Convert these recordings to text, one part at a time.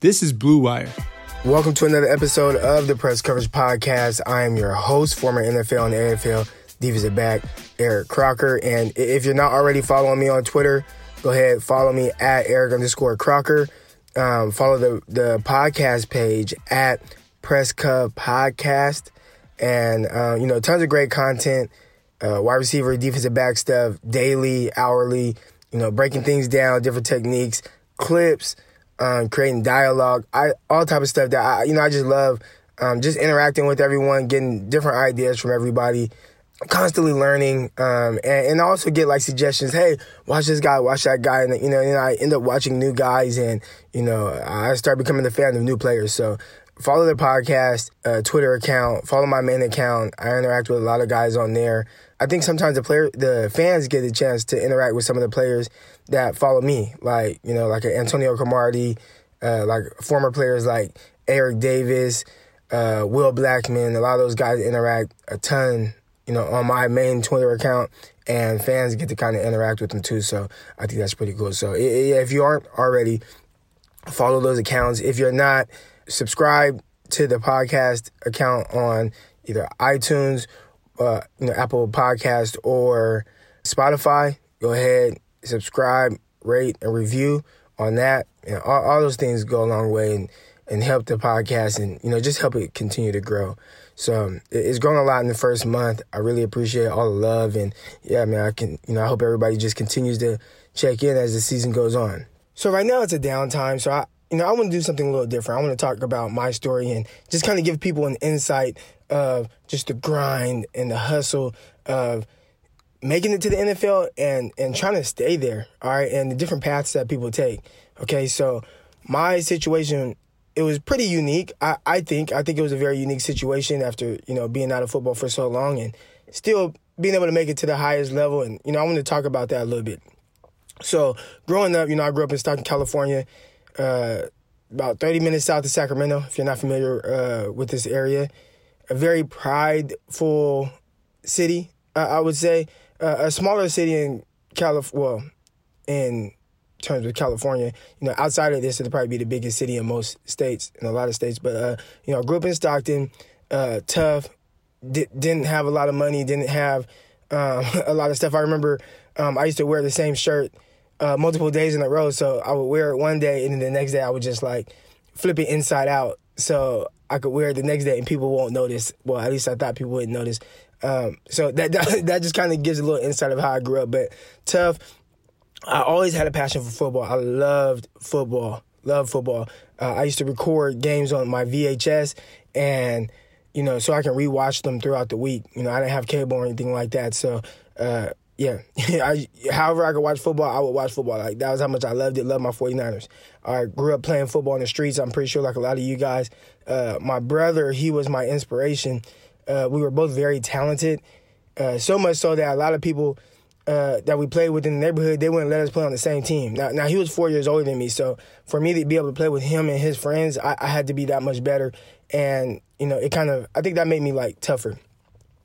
This is Blue Wire. Welcome to another episode of the Press Coverage Podcast. I am your host, former NFL and AFL defensive back, Eric Crocker. And if you're not already following me on Twitter, go ahead, follow me at Eric underscore Crocker. Um, follow the, the podcast page at Press Cub Podcast. And, uh, you know, tons of great content, uh, wide receiver, defensive back stuff, daily, hourly, you know, breaking things down, different techniques, clips, um, creating dialogue, I, all type of stuff that I, you know, I just love, um, just interacting with everyone, getting different ideas from everybody, constantly learning, um, and, and also get like suggestions. Hey, watch this guy, watch that guy, and you know, and I end up watching new guys, and you know, I start becoming a fan of new players. So follow the podcast uh, Twitter account, follow my main account. I interact with a lot of guys on there. I think sometimes the player, the fans get a chance to interact with some of the players that follow me, like you know, like Antonio Cromartie, uh, like former players like Eric Davis, uh, Will Blackmon. A lot of those guys interact a ton, you know, on my main Twitter account, and fans get to kind of interact with them too. So I think that's pretty cool. So if you aren't already, follow those accounts. If you're not, subscribe to the podcast account on either iTunes, uh, you know, Apple Podcast or Spotify. Go ahead, subscribe, rate, and review on that. You know, all, all those things go a long way and, and help the podcast and, you know, just help it continue to grow. So um, it's grown a lot in the first month. I really appreciate all the love. And yeah, I man, I can, you know, I hope everybody just continues to check in as the season goes on. So right now it's a downtime. So I, you know, I want to do something a little different. I want to talk about my story and just kind of give people an insight of just the grind and the hustle of making it to the NFL and and trying to stay there, all right, and the different paths that people take. Okay, so my situation it was pretty unique. I, I think I think it was a very unique situation after you know being out of football for so long and still being able to make it to the highest level. And you know I want to talk about that a little bit. So growing up, you know I grew up in Stockton, California, uh, about 30 minutes south of Sacramento. If you're not familiar uh, with this area, a very prideful city, uh, I would say uh, a smaller city in California. Well, in terms of California, you know, outside of this, it'd probably be the biggest city in most states, in a lot of states. But uh, you know, grew up in Stockton, uh, tough, di- didn't have a lot of money, didn't have um, a lot of stuff. I remember um, I used to wear the same shirt uh, multiple days in a row, so I would wear it one day, and then the next day I would just like flip it inside out, so I could wear it the next day, and people won't notice. Well, at least I thought people wouldn't notice. Um, so that, that, that just kind of gives a little insight of how I grew up. But tough. I always had a passion for football. I loved football. Love football. Uh, I used to record games on my VHS, and you know, so I can rewatch them throughout the week. You know, I didn't have cable or anything like that, so. Uh, yeah, I, however I could watch football, I would watch football. Like that was how much I loved it. Loved my 49ers. I grew up playing football in the streets. I'm pretty sure, like a lot of you guys. Uh, my brother, he was my inspiration. Uh, we were both very talented, uh, so much so that a lot of people uh, that we played with in the neighborhood, they wouldn't let us play on the same team. Now, now he was four years older than me, so for me to be able to play with him and his friends, I, I had to be that much better. And you know, it kind of, I think that made me like tougher.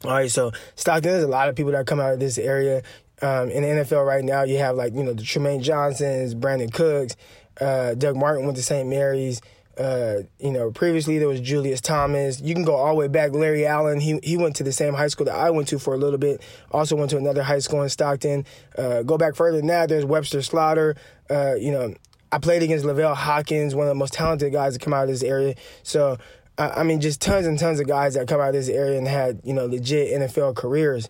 All right, so Stockton, there's a lot of people that come out of this area. Um, in the NFL right now, you have like you know the Trumaine Johnsons, Brandin Cooks, uh, Doug Martin went to St. Mary's. Uh, you know, previously there was Julius Thomas. You can go all the way back. Larry Allen, he he went to the same high school that I went to for a little bit. Also went to another high school in Stockton. Uh, go back further than that, there's Webster Slaughter. Uh, you know, I played against Lavelle Hawkins, one of the most talented guys to come out of this area. So, I mean, just tons and tons of guys that come out of this area and had you know legit NFL careers.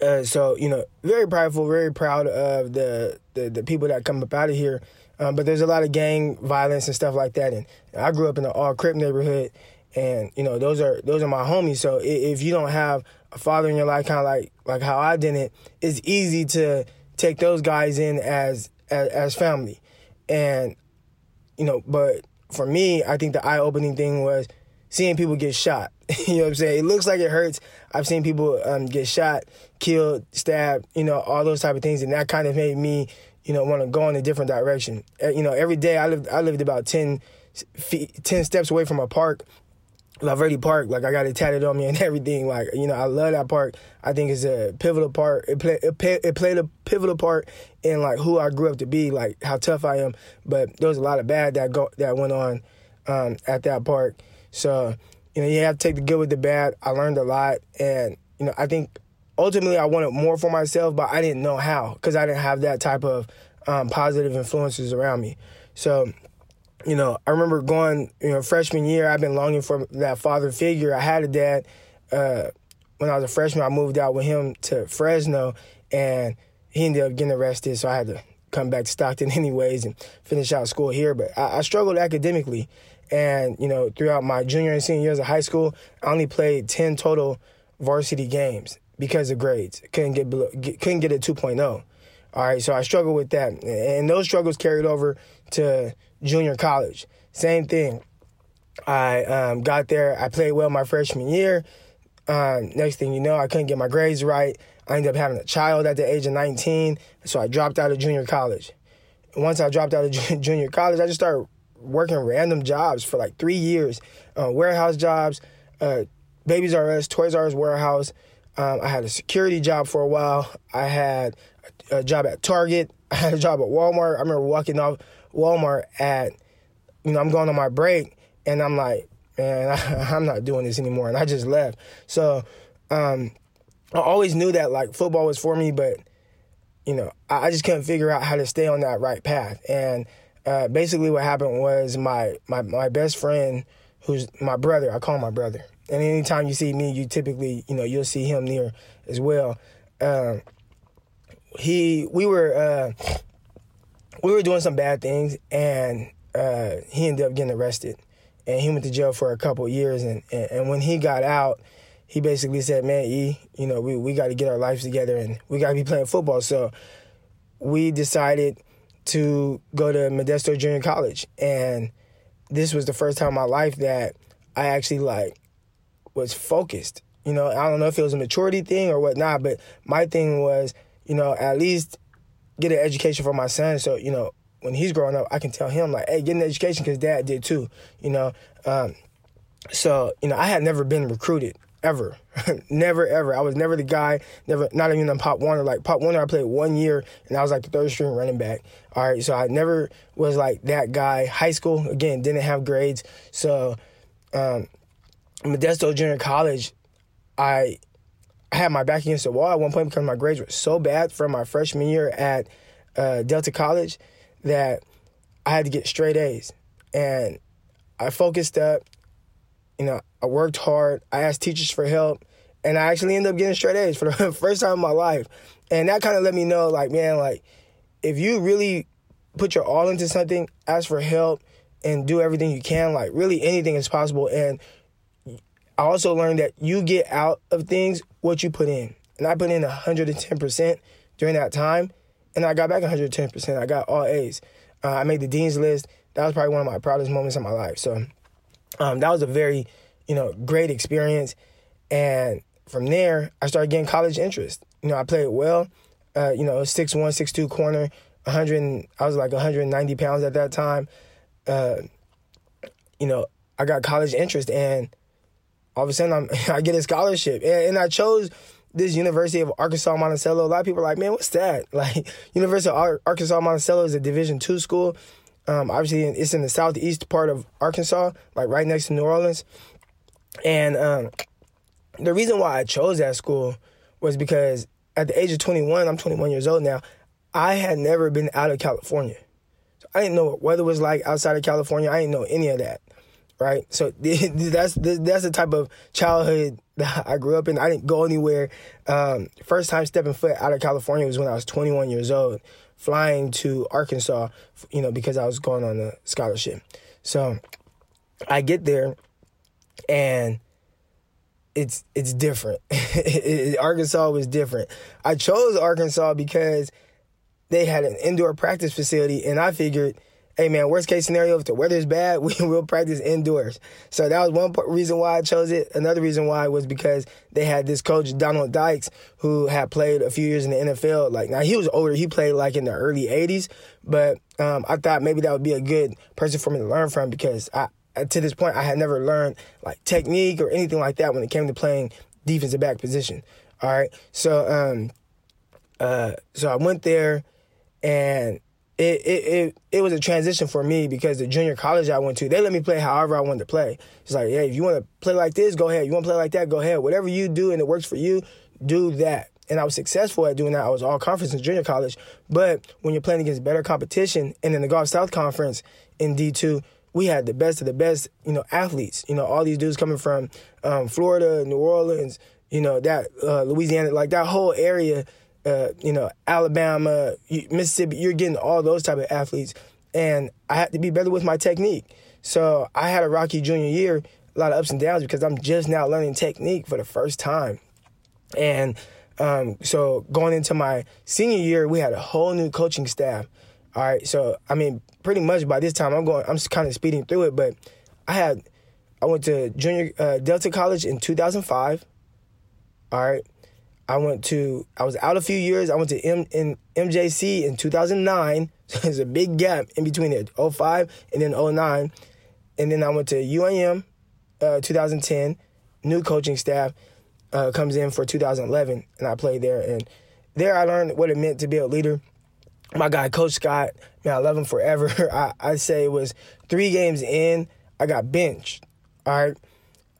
Uh, so you know, very prideful, very proud of the the, the people that come up out of here. Um, but there's a lot of gang violence and stuff like that. And I grew up in an all Crip neighborhood, and you know those are those are my homies. So if you don't have a father in your life, kind of like like how I didn't, it's easy to take those guys in as, as as family. And you know, but for me, I think the eye opening thing was seeing people get shot. you know what I'm saying? It looks like it hurts. I've seen people um, get shot, killed, stabbed, you know, all those type of things, and that kind of made me you know, want to go in a different direction. You know, every day I lived I lived about 10 feet, 10 steps away from a park Valverde Park, like I got it tatted on me and everything. Like you know, I love that park. I think it's a pivotal part. It play, it, play, it played a pivotal part in like who I grew up to be, like how tough I am. But there was a lot of bad that go that went on um, at that park. So you know, you have to take the good with the bad. I learned a lot, and you know, I think ultimately I wanted more for myself, but I didn't know how because I didn't have that type of um, positive influences around me. So you know, I remember going, you know, freshman year, I've been longing for that father figure. I had a dad. Uh, when I was a freshman, I moved out with him to Fresno, and he ended up getting arrested, so I had to come back to Stockton anyways and finish out school here. But I, I struggled academically, and you know, throughout my junior and senior years of high school, I only played ten total varsity games because of grades. Couldn't get below, get, couldn't get a 2.0. All right, so I struggled with that, and those struggles carried over to junior college. Same thing. I um, got there. I played well my freshman year. Um, next thing you know, I couldn't get my grades right. I ended up having a child at the age of 19, so I dropped out of junior college. once I dropped out of junior college, I just started working random jobs for like three years, uh, warehouse jobs, uh, Babies R Us, Toys R Us warehouse. Um, I had a security job for a while. I had a, job at Target. I had a job at Walmart. I remember walking off Walmart at, you know, I'm going on my break and I'm like, man, I, am not doing this anymore. And I just left. So um, I always knew that like football was for me, but, you know, I, I just couldn't figure out how to stay on that right path. And uh, basically what happened was my, my, my best friend, who's my brother, I call him my brother. And anytime you see me, you typically, you know, you'll see him near as well. Uh, he, we were, uh, we were doing some bad things, and uh, he ended up getting arrested, and he went to jail for a couple years. And, and, and when he got out, he basically said, "Man, E, you know, we we got to get our lives together, and we got to be playing football." So we decided to go to Modesto Junior College, and this was the first time in my life that I actually like was focused. You know, I don't know if it was a maturity thing or whatnot, but my thing was, you know, at least get an education for my son. So, you know, when he's growing up, I can tell him, like, hey, get an education because dad did too, you know. Um, so, you know, I had never been recruited ever. never, ever. I was never the guy, never, not even on Pop Warner. Like, Pop Warner, I played one year and I was like the third string running back. All right. So I never was like that guy. High school, again, didn't have grades. So, um, Modesto Junior College, I I had my back against the wall at one point because my grades were so bad from my freshman year at uh, Delta College that I had to get straight A's. And I focused up, you know, I worked hard, I asked teachers for help, and I actually ended up getting straight A's for the first time in my life. And that kind of let me know, like, man, like, if you really put your all into something, ask for help, and do everything you can, like, really anything is possible. And I also learned that you get out of things what you put in. And I put in 110% during that time, and I got back 110%. I got all A's. Uh, I made the dean's list. That was probably one of my proudest moments in my life. So um, that was a very, you know, great experience. And from there, I started getting college interest. You know, I played well. Uh, you know, six one, six two corner, 100. I was like 190 pounds at that time. Uh, you know, I got college interest, and all of a sudden I'm, I get a scholarship. And, and I chose this University of Arkansas Monticello. A lot of people are like, man, what's that? Like University of Arkansas Monticello is a Division two school. Um, obviously, it's in the southeast part of Arkansas, like right next to New Orleans. And um, the reason why I chose that school was because at the age of 21, I'm 21 years old now. I had never been out of California. So I didn't know what weather was like outside of California. I didn't know any of that right? So that's that's the type of childhood that I grew up in. I didn't go anywhere. Um, first time stepping foot out of California was when I was 21 years old, flying to Arkansas, you know, because I was going on a scholarship. So I get there, and it's it's different. Arkansas was different. I chose Arkansas because they had an indoor practice facility, and I figured hey man, worst case scenario, if the weather's bad, we will practice indoors. So that was one reason why I chose it. Another reason why was because they had this coach, Donald Dykes, who had played a few years in the NFL. Like now he was older, he played like in the early 80s, but um, I thought maybe that would be a good person for me to learn from because I, to this point, I had never learned like technique or anything like that when it came to playing defensive back position. All right, so um, uh, so I went there, and it, it it it was a transition for me because the junior college I went to, they let me play however I wanted to play. It's like, hey, if you want to play like this, go ahead. You want to play like that, go ahead. Whatever you do and it works for you, do that. And I was successful at doing that. I was all conference in junior college. But when you're playing against better competition, and in the Gulf South Conference in D2, we had the best of the best, you know, athletes. You know, all these dudes coming from um, Florida, New Orleans, you know, that uh, Louisiana, like that whole area uh, you know, Alabama, Mississippi, you're getting all those type of athletes. And I had to be better with my technique. So I had a rocky junior year, a lot of ups and downs because I'm just now learning technique for the first time. And um, so going into my senior year, we had a whole new coaching staff. All right. So, I mean, pretty much by this time, I'm going, I'm kind of speeding through it, but I had, I went to junior, uh, Delta College in 2005. All right. I went to I was out a few years. I went to M in MJC in 2009. So there's a big gap in between it, 05 and then 09. And then I went to UAM uh, 2010. New coaching staff uh, comes in for 2011, and I played there. And there I learned what it meant to be a leader. My guy, Coach Scott, man, I love him forever. I, I say it was three games in, I got benched. All right.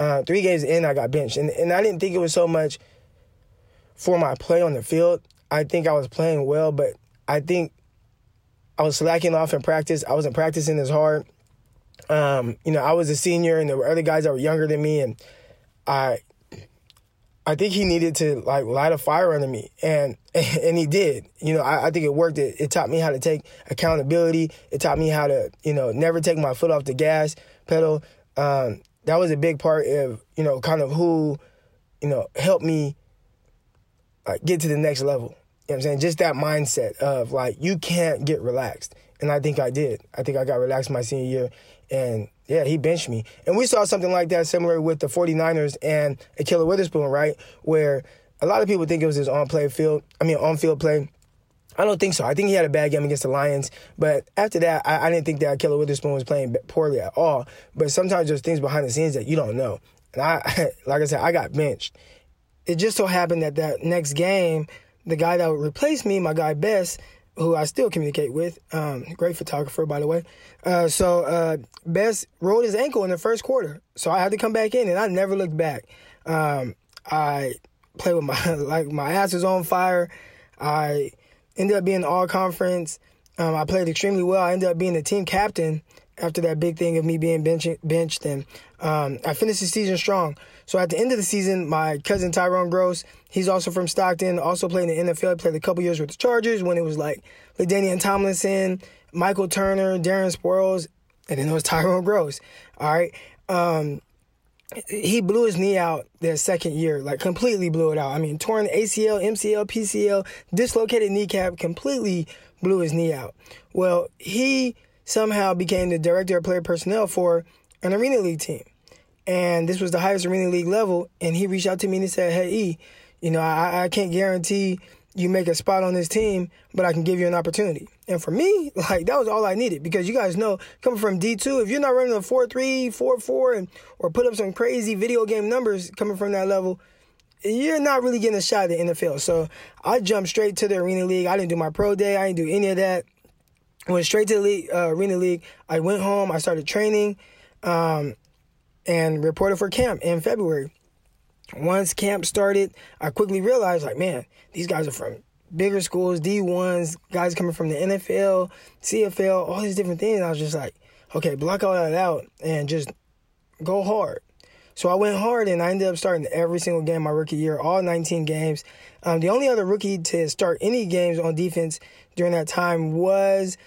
Uh, three games in, I got benched. And, and I didn't think it was so much – for my play on the field, I think I was playing well, but I think I was slacking off in practice. I wasn't practicing as hard. Um, you know, I was a senior and there were other guys that were younger than me and I I think he needed to like light a fire under me and and he did. You know, I, I think it worked. It, it taught me how to take accountability. It taught me how to, you know, never take my foot off the gas pedal. Um, that was a big part of, you know, kind of who, you know, helped me like get to the next level. You know what I'm saying? Just that mindset of like you can't get relaxed. And I think I did. I think I got relaxed my senior year and yeah, he benched me. And we saw something like that similar with the 49ers and Ahkello Witherspoon, right? Where a lot of people think it was his on play field, I mean on field play. I don't think so. I think he had a bad game against the Lions, but after that, I, I didn't think that Ahkello Witherspoon was playing poorly at all. But sometimes there's things behind the scenes that you don't know. And I, like I said, I got benched, it just so happened that that next game, the guy that would replace me, my guy Bess, who I still communicate with, um, great photographer by the way. Uh, so uh, Bess rolled his ankle in the first quarter, so I had to come back in, and I never looked back. Um, I played with my like my ass was on fire. I ended up being all conference. Um, I played extremely well. I ended up being the team captain after that big thing of me being benched, benched and um, I finished the season strong. So at the end of the season, my cousin Tyrone Gross, he's also from Stockton, also played in the NFL, played a couple years with the Chargers when it was like LaDainian Tomlinson, Michael Turner, Darren Sproles, and then it was Tyrone Gross. All right. Um, he blew his knee out their second year, like completely blew it out. I mean, torn ACL, MCL, PCL, dislocated kneecap, completely blew his knee out. Well, he somehow became the director of player personnel for an Arena League team. And this was the highest Arena League level. And he reached out to me and he said, Hey, E, you know, I, I can't guarantee you make a spot on this team, but I can give you an opportunity. And for me, like that was all I needed because you guys know coming from D2, if you're not running a 4 3, 4 4, and or put up some crazy video game numbers coming from that level, you're not really getting a shot at the NFL. So I jumped straight to the Arena League. I didn't do my pro day, I didn't do any of that. Went straight to the league, uh, Arena League. I went home, I started training, um, and reported for camp in February. Once camp started, I quickly realized, like, man, these guys are from bigger schools, D1s, guys coming from the NFL, CFL, all these different things. I was just like, okay, block all that out and just go hard. So I went hard and I ended up starting every single game my rookie year, all 19 games. Um, the only other rookie to start any games on defense during that time was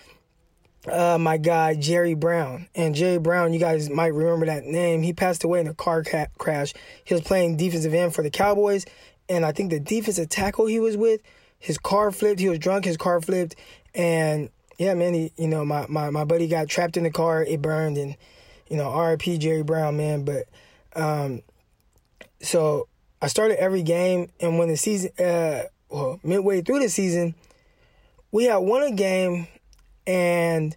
uh, my guy Jerry Brown. And Jerry Brown, you guys might remember that name. He passed away in a car ca- crash. He was playing defensive end for the Cowboys, and I think the defensive tackle he was with, his car flipped. He was drunk. His car flipped, and yeah, man, he, you know, my, my my buddy got trapped in the car. It burned, and you know, R.I.P. Jerry Brown, man. But um, so I started every game, and when the season, uh, well, midway through the season, we had won a game and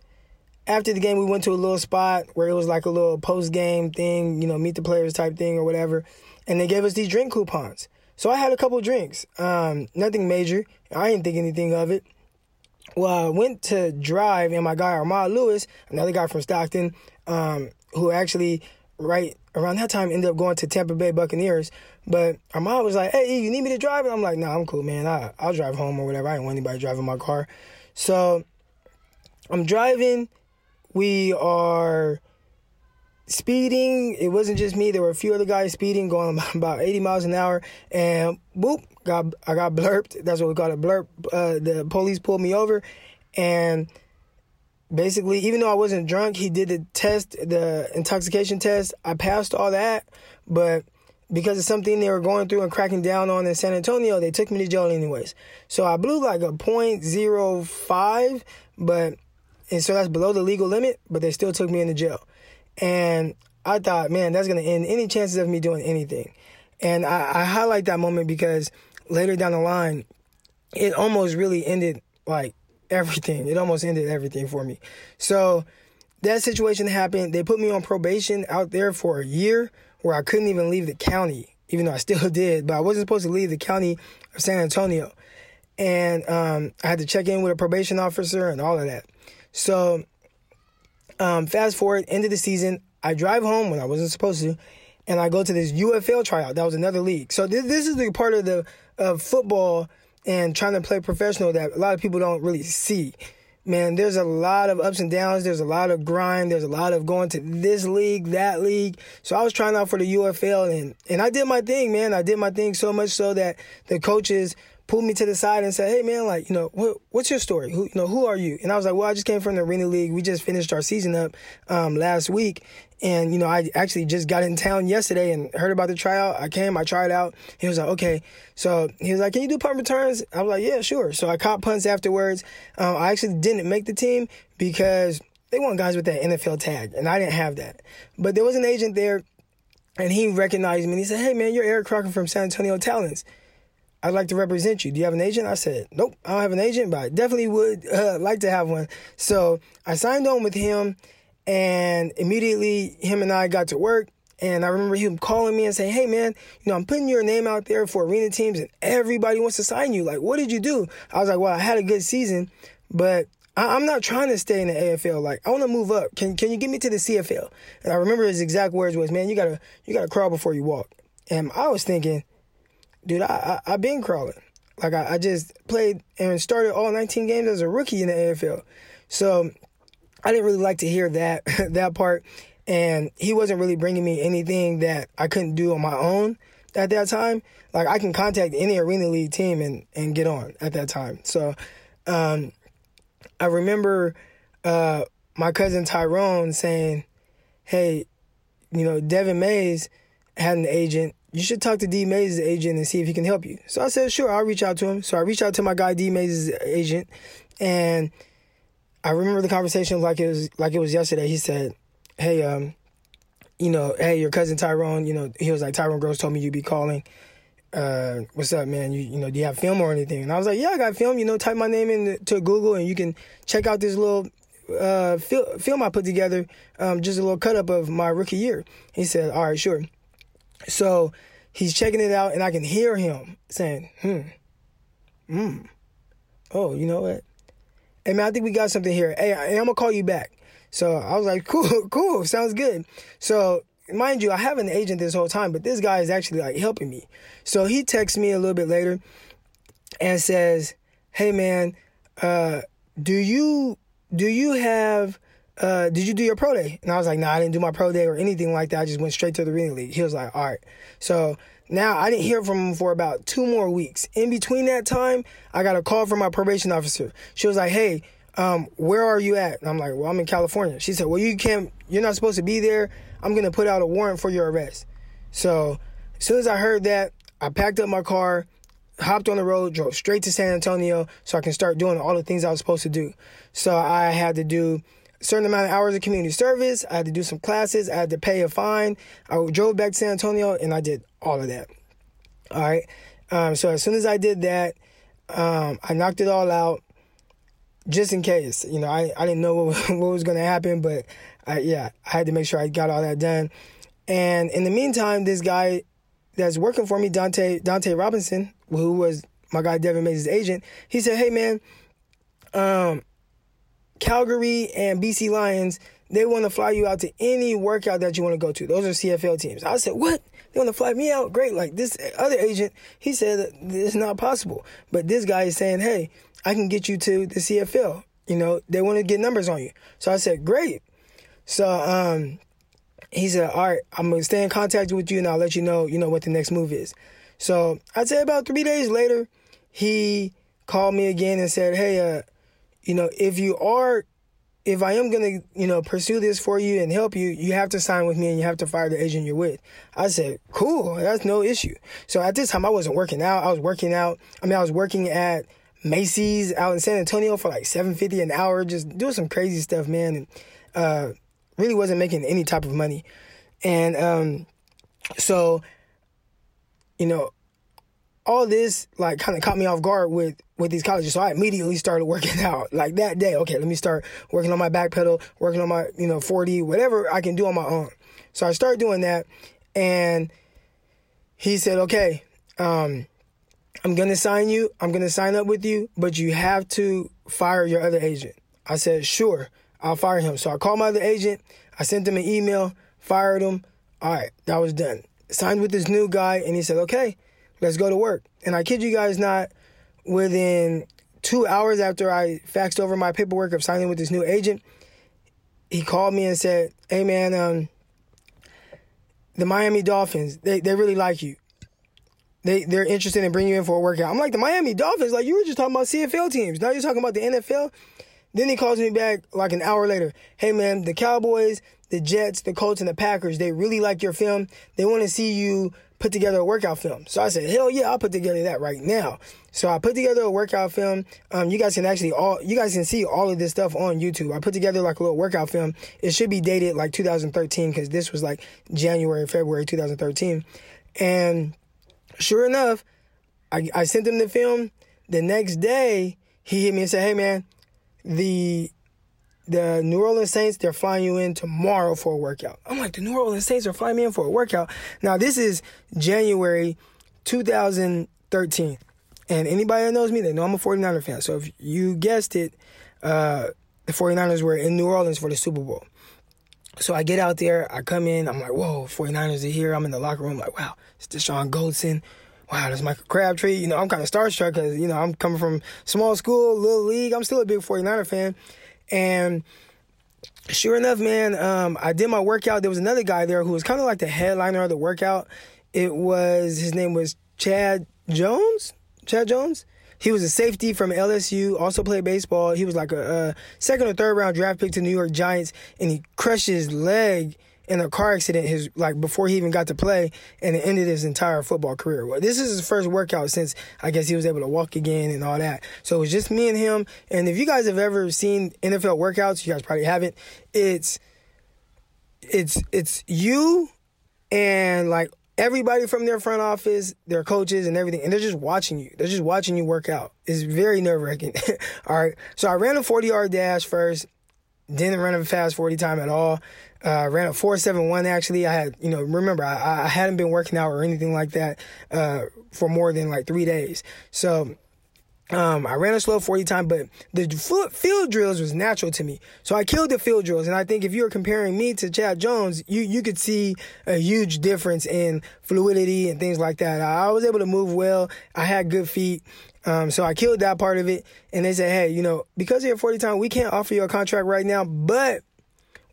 after the game, we went to a little spot where it was like a little post game thing, you know, meet the players type thing or whatever. And they gave us these drink coupons. So I had a couple drinks, um, nothing major. I didn't think anything of it. Well, I went to drive, and my guy Armand Lewis, another guy from Stockton, um, who actually right around that time ended up going to Tampa Bay Buccaneers. But Armand was like, "Hey, you need me to drive?" And I'm like, "Nah, I'm cool, man. I, I'll drive home or whatever. I didn't want anybody driving my car." So I'm driving. We are speeding. It wasn't just me. There were a few other guys speeding, going about 80 miles an hour, and boop, got I got blurped. That's what we call it, blurp. Uh, the police pulled me over, and basically, even though I wasn't drunk, he did the test, the intoxication test. I passed all that, but because of something they were going through and cracking down on in San Antonio, they took me to jail anyways. So I blew like a .05, but and so that's below the legal limit, but they still took me into jail. And I thought, man, that's to end any chances of me doing anything. And I, I highlight that moment because later down the line, it almost really ended like everything. It almost ended everything for me. So that situation happened. They put me on probation out there for a year where I couldn't even leave the county, even though I still did, but I wasn't supposed to leave the county of San Antonio. And um, I had to check in with a probation officer and all of that. So um, fast forward, end of the season, I drive home when I wasn't supposed to, and I go to this UFL tryout. That was another league. So this, this is the part of the of football and trying to play professional that a lot of people don't really see. Man, there's a lot of ups and downs. There's a lot of grind. There's a lot of going to this league, that league. So I was trying out for the UFL and, and I did my thing, man. I did my thing so much so that the coaches pulled me to the side and said, "Hey, man, like, you know, what, what's your story? Who, you know, who are you?" And I was like, "Well, I just came from the Arena League. We just finished our season up um, last week, and you know, I actually just got in town yesterday and heard about the tryout. I came, I tried out. He was like, "Okay." So he was like, "Can you do punt returns?" I was like, "Yeah, sure." So I caught punts afterwards. Um, I actually didn't make the team because they want guys with that NFL tag, and I didn't have that. But there was an agent there, and he recognized me. and He said, "Hey, man, you're Eric Crocker from San Antonio Talons." I'd like to represent you. Do you have an agent? I said, nope, I don't have an agent, but I definitely would uh, like to have one. So I signed on with him, and immediately him and I got to work. And I remember him calling me and saying, "Hey man, you know I'm putting your name out there for arena teams, and everybody wants to sign you. Like, what did you do?" I was like, "Well, I had a good season, but I- am not trying to stay in the AFL. Like, I want to move up. Can can you get me to the CFL?" And I remember his exact words was, "Man, you gotta you gotta crawl before you walk." And I was thinking, dude, I, I have been crawling. Like I, I just played and started all 19 games as a rookie in the AFL. So I didn't really like to hear that that part. And he wasn't really bringing me anything that I couldn't do on my own at that time. Like I can contact any arena league team and, and get on at that time. So um, I remember uh, my cousin Tyrone saying, Hey, you know, Devin Mays had an agent you should talk to D Mays' agent and see if he can help you. So I said, sure, I'll reach out to him. So I reached out to my guy D Mays' agent, and I remember the conversation like it was like it was yesterday. He said, "Hey, um, you know, hey, your cousin Tyrone, you know, he was like Tyrone Gross told me you'd be calling. Uh, what's up, man? You you know, do you have film or anything?" And I was like, "Yeah, I got film. You know, type my name into Google and you can check out this little." Uh, film I put together, um, just a little cut up of my rookie year. He said, "All right, sure." So he's checking it out, and I can hear him saying, hmm, hmm, oh, you know what? Hey, man, I think we got something here. Hey, I'm going to call you back. So I was like, cool, cool, sounds good. So mind you, I have an agent this whole time, but this guy is actually like helping me. So he texts me a little bit later and says, "Hey man, uh, do you do you have uh, did you do your pro day? And I was like, nah, I didn't do my pro day or anything like that. I just went straight to the reading league. He was like, all right. So now I didn't hear from him for about two more weeks. In between that time, I got a call from my probation officer. She was like, hey, um, where are you at? And I'm like, well, I'm in California. She said, well, you can't, you're not supposed to be there. I'm going to put out a warrant for your arrest. So as soon as I heard that, I packed up my car, hopped on the road, drove straight to San Antonio so I can start doing all the things I was supposed to do. So I had to do certain amount of hours of community service. I had to do some classes. I had to pay a fine. I drove back to San Antonio and I did all of that. All right. Um, so as soon as I did that, um, I knocked it all out. just in case. You know, I, I didn't know what, what was going to happen, but I, yeah, I had to make sure I got all that done. And in the meantime, this guy that's working for me, Dante Dante Robinson, who was my guy Devin Mays' agent, he said, "Hey man, um, Calgary and BC Lions, they want to fly you out to any workout that you want to go to. Those are CFL teams." I said, "What? They want to fly me out? Great!" Like this other agent, he said it's not possible, but this guy is saying, "Hey, I can get you to the CFL." You know, they want to get numbers on you. So I said, "Great." So um, he said, "All right, I'm gonna stay in contact with you, and I'll let you know, you know, what the next move is." So I'd say about three days later, he called me again and said, "Hey, uh, you know, if you are, if I am gonna, you know, pursue this for you and help you, you have to sign with me and you have to fire the agent you're with." I said, "Cool, that's no issue." So at this time, I wasn't working out. I was working out. I mean, I was working at Macy's out in San Antonio for like seven fifty an hour, just doing some crazy stuff, man. And uh, really wasn't making any type of money. And um, so, you know, all this like kind of caught me off guard with with these colleges. So I immediately started working out like that day. Okay, let me start working on my back pedal, working on my you know 40, whatever I can do on my own. So I started doing that, and he said, okay, um, I'm gonna sign you. I'm gonna sign up with you, but you have to fire your other agent. I said, sure. I'll fire him. So I called my other agent. I sent him an email, fired him. All right, that was done. Signed with this new guy, and he said, okay, let's go to work. And I kid you guys not, within two hours after I faxed over my paperwork of signing with this new agent, he called me and said, hey man, um, the Miami Dolphins, they, they really like you. They, they're interested in bringing you in for a workout. I'm like, the Miami Dolphins? Like, you were just talking about CFL teams. Now you're talking about the NFL? Then he calls me back like an hour later. Hey man, the Cowboys, the Jets, the Colts, and the Packers, they really like your film. They want to see you put together a workout film. So I said, hell yeah, I'll put together that right now. So I put together a workout film. Um, you guys can actually all, you guys can see all of this stuff on YouTube. I put together like a little workout film. It should be dated like 2013 because this was like January, February 2013. And sure enough, I, I sent him the film. The next day, he hit me and said, hey man, the the New Orleans Saints, they're flying you in tomorrow for a workout. I'm like, the New Orleans Saints are flying me in for a workout. Now, this is January 2013. And anybody that knows me, they know I'm a 49er fan. So if you guessed it, uh, the 49ers were in New Orleans for the Super Bowl. So I get out there, I come in, I'm like, whoa, 49ers are here. I'm in the locker room, like, wow, it's Dashon Goldson wow, that's Michael Crabtree. You know, I'm kind of starstruck because, you know, I'm coming from small school, little league. I'm still a big 49er fan. And sure enough, man, um, I did my workout. There was another guy there who was kind of like the headliner of the workout. It was, his name was Chad Jones? Chad Jones? He was a safety from LSU, also played baseball. He was like a, a second or third round draft pick to New York Giants, and he crushed his leg in a car accident his like before he even got to play and it ended his entire football career. Well, this is his first workout since I guess he was able to walk again and all that. So it was just me and him. And if you guys have ever seen NFL workouts, you guys probably haven't. It's it's it's you and like everybody from their front office, their coaches and everything, and they're just watching you. They're just watching you work out. It's very nerve wracking. all right. So I ran a 40 yard dash first. Didn't run a fast 40 time at all. Uh, ran a 471 actually. I had, you know, remember, I, I hadn't been working out or anything like that uh, for more than like three days. So um, I ran a slow 40 time, but the field drills was natural to me. So I killed the field drills. And I think if you were comparing me to Chad Jones, you, you could see a huge difference in fluidity and things like that. I was able to move well. I had good feet. Um, so I killed that part of it. And they said, hey, you know, because you're 40 time, we can't offer you a contract right now, but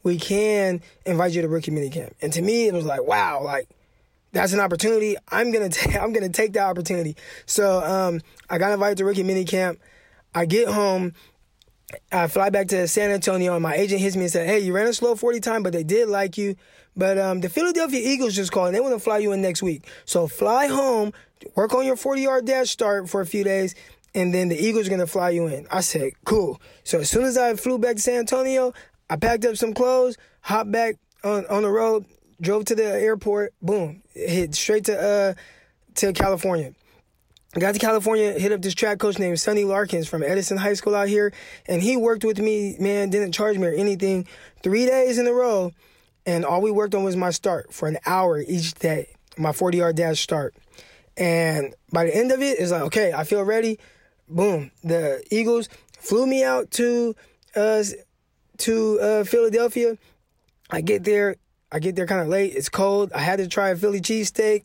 we can invite you to rookie minicamp. And to me, it was like, wow, like that's an opportunity. I'm gonna I'm gonna take that opportunity. So um, I got invited to rookie minicamp. I get home. I fly back to San Antonio, and my agent hits me and said, "Hey, you ran a slow 40 time, but they did like you. But um, the Philadelphia Eagles just called, and they want to fly you in next week. So fly home, work on your 40 yard dash start for a few days, and then the Eagles are gonna fly you in." I said, "Cool." So as soon as I flew back to San Antonio, I packed up some clothes, hopped back on on the road, drove to the airport, boom, hit straight to uh to California. got to California, hit up this track coach named Sonny Larkins from Edison High School out here, and he worked with me, man, didn't charge me or anything, three days in a row, and all we worked on was my start for an hour each day, my 40 yard dash start. And by the end of it, it's like, okay, I feel ready. Boom. The Eagles flew me out to uh, to uh, Philadelphia. I get there. I get there kind of late. It's cold. I had to try a Philly cheesesteak.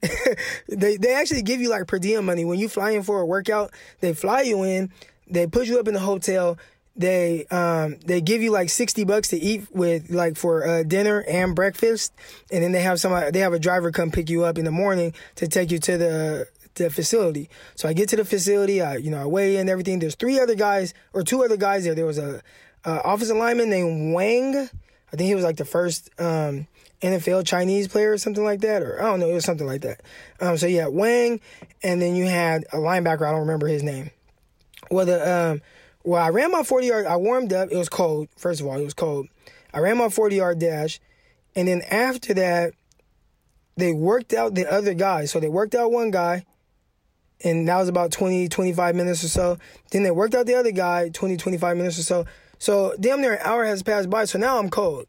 they they actually give you like per diem money when you fly in for a workout. They fly you in. They put you up in the hotel. They um they give you like sixty bucks to eat with like for uh, dinner and breakfast, and then they have some they have a driver come pick you up in the morning to take you to the the facility. So I get to the facility. I you know I weigh in everything. There's three other guys or two other guys there. There was a uh, offensive lineman named Wang. I think he was like the first um, NFL Chinese player or something like that, or I don't know, it was something like that. Um, so yeah, Wang, and then you had a linebacker. I don't remember his name. Well, the um, well, I ran my forty yard. I warmed up. It was cold. First of all, it was cold. I ran my forty yard dash, and then after that, they worked out the other guy. So they worked out one guy, and that was about 20, 25 minutes or so. Then they worked out the other guy, 20, 25 minutes or so. So damn near an hour has passed by. So now I'm cold.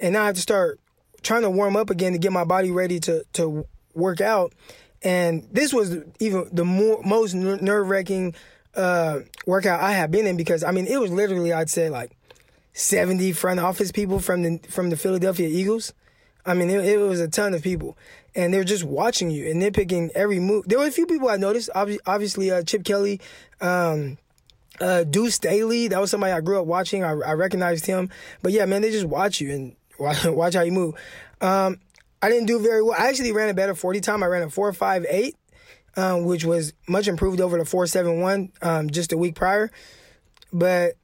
And now I have to start trying to warm up again to get my body ready to, to work out. And this was even the more, most nerve wracking uh, workout I have been in because I mean it was literally I'd say like 70 front office people from the from the Philadelphia Eagles. I mean it, it was a ton of people, and they're just watching you and nitpicking every move. There were a few people I noticed. Obviously, uh, Chip Kelly, um, uh, Deuce Staley, that was somebody I grew up watching. I, I recognized him. But yeah, man, they just watch you and watch, watch how you move. Um, I didn't do very well. I actually ran a better 40 time. I ran a 458, um, which was much improved over the 471 um, just a week prior. But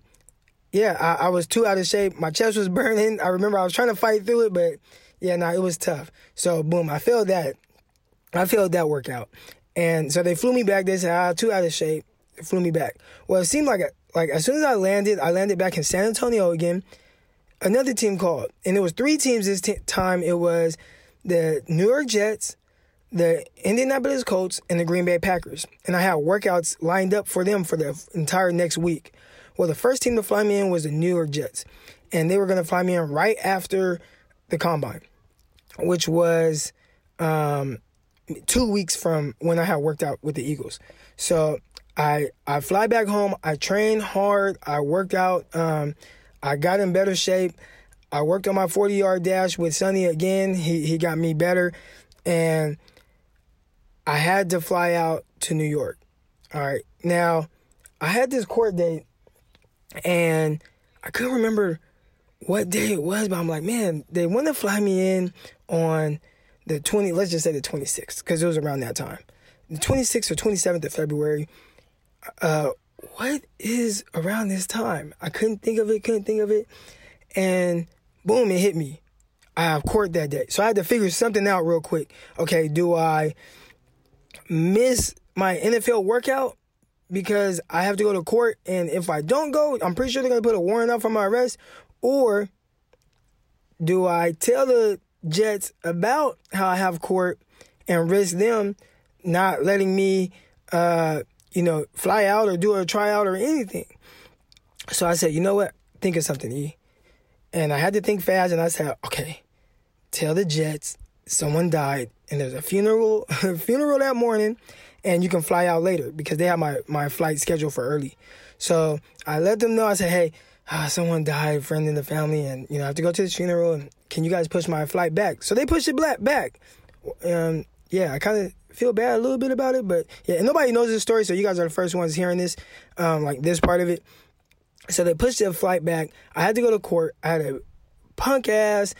yeah, I, I, was too out of shape. My chest was burning. I remember I was trying to fight through it, but yeah, no, nah, it was tough. So boom, I failed that. I failed that workout. And so they flew me back. They said, ah, too out of shape flew me back. Well, it seemed like like as soon as I landed, I landed back in San Antonio again. Another team called, and it was three teams this t- time. It was the New York Jets, the Indianapolis Colts, and the Green Bay Packers. And I had workouts lined up for them for the entire next week. Well, the first team to fly me in was the New York Jets, and they were going to fly me in right after the combine, which was um, two weeks from when I had worked out with the Eagles. So I I fly back home. I trained hard. I worked out. Um, I got in better shape. I worked on my 40 yard dash with Sonny again. He he got me better, and I had to fly out to New York. All right. Now, I had this court date, and I couldn't remember what day it was, but I'm like, man, they want to fly me in on the 20. Let's just say the 26th, because it was around that time, the 26th or 27th of February uh, what is around this time? I couldn't think of it, couldn't think of it. And boom, it hit me. I have court that day. So I had to figure something out real quick. Okay, do I miss my NFL workout because I have to go to court? And if I don't go, I'm pretty sure they're going to put a warrant out for my arrest. Or do I tell the Jets about how I have court and risk them not letting me uh, you know, fly out or do a tryout or anything. So I said, you know what? Think of something, E. And I had to think fast and I said, okay, tell the Jets someone died and there's a funeral funeral that morning and you can fly out later because they have my, my flight scheduled for early. So I let them know, I said, hey, ah, someone died, friend in the family, and you know, I have to go to this funeral and can you guys push my flight back? So they pushed it back. Um, yeah, I kind of feel bad a little bit about it, but yeah, nobody knows this story, so you guys are the first ones hearing this, um, like this part of it. So they pushed the flight back. I had to go to court. I had a punk ass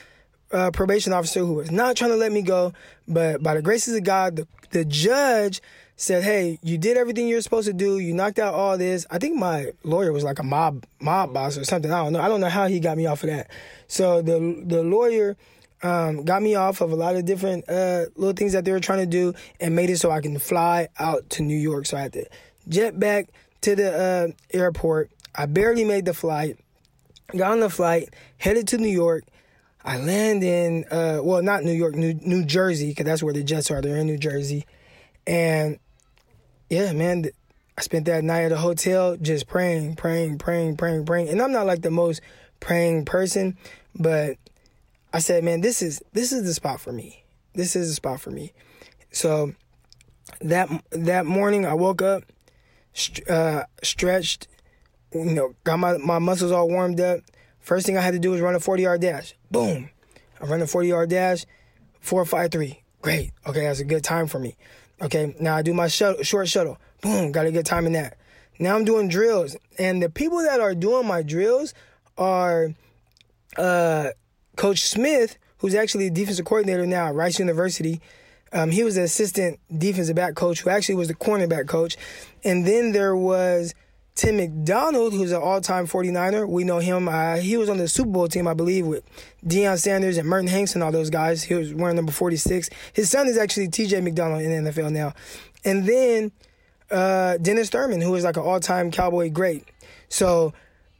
uh, probation officer who was not trying to let me go, but by the graces of God, the, the judge said, "Hey, you did everything you're supposed to do. You knocked out all this." I think my lawyer was like a mob mob boss or something. I don't know. I don't know how he got me off of that. So the the lawyer um, got me off of a lot of different uh, little things that they were trying to do and made it so I can fly out to New York. So I had to jet back to the uh, airport. I barely made the flight. Got on the flight, headed to New York. I land in, uh, well, not New York, New, New Jersey, because that's where the Jets are. They're in New Jersey. And yeah, man, I spent that night at a hotel just praying, praying, praying, praying, praying. And I'm not like the most praying person, but I said, man, this is this is the spot for me. This is the spot for me. So that that morning, I woke up, uh, stretched, you know, got my, my muscles all warmed up. First thing I had to do was run a 40 yard dash. Boom. I run a 40 yard dash, four, five, three. Great. Okay, that's a good time for me. Okay, now I do my shuttle, short shuttle. Boom, got a good time in that. Now I'm doing drills, and the people that are doing my drills are uh, Coach Smith, who's actually a defensive coordinator now at Rice University. Um, he was the assistant defensive back coach, who actually was the cornerback coach. And then there was Tim McDonald, who's an all-time 49er. We know him. Uh, he was on the Super Bowl team, I believe, with Deion Sanders and Merton Hanks and all those guys. He was wearing number 46. His son is actually TJ McDonald in the NFL now. And then uh, Dennis Thurman, who is like an all-time Cowboy great. So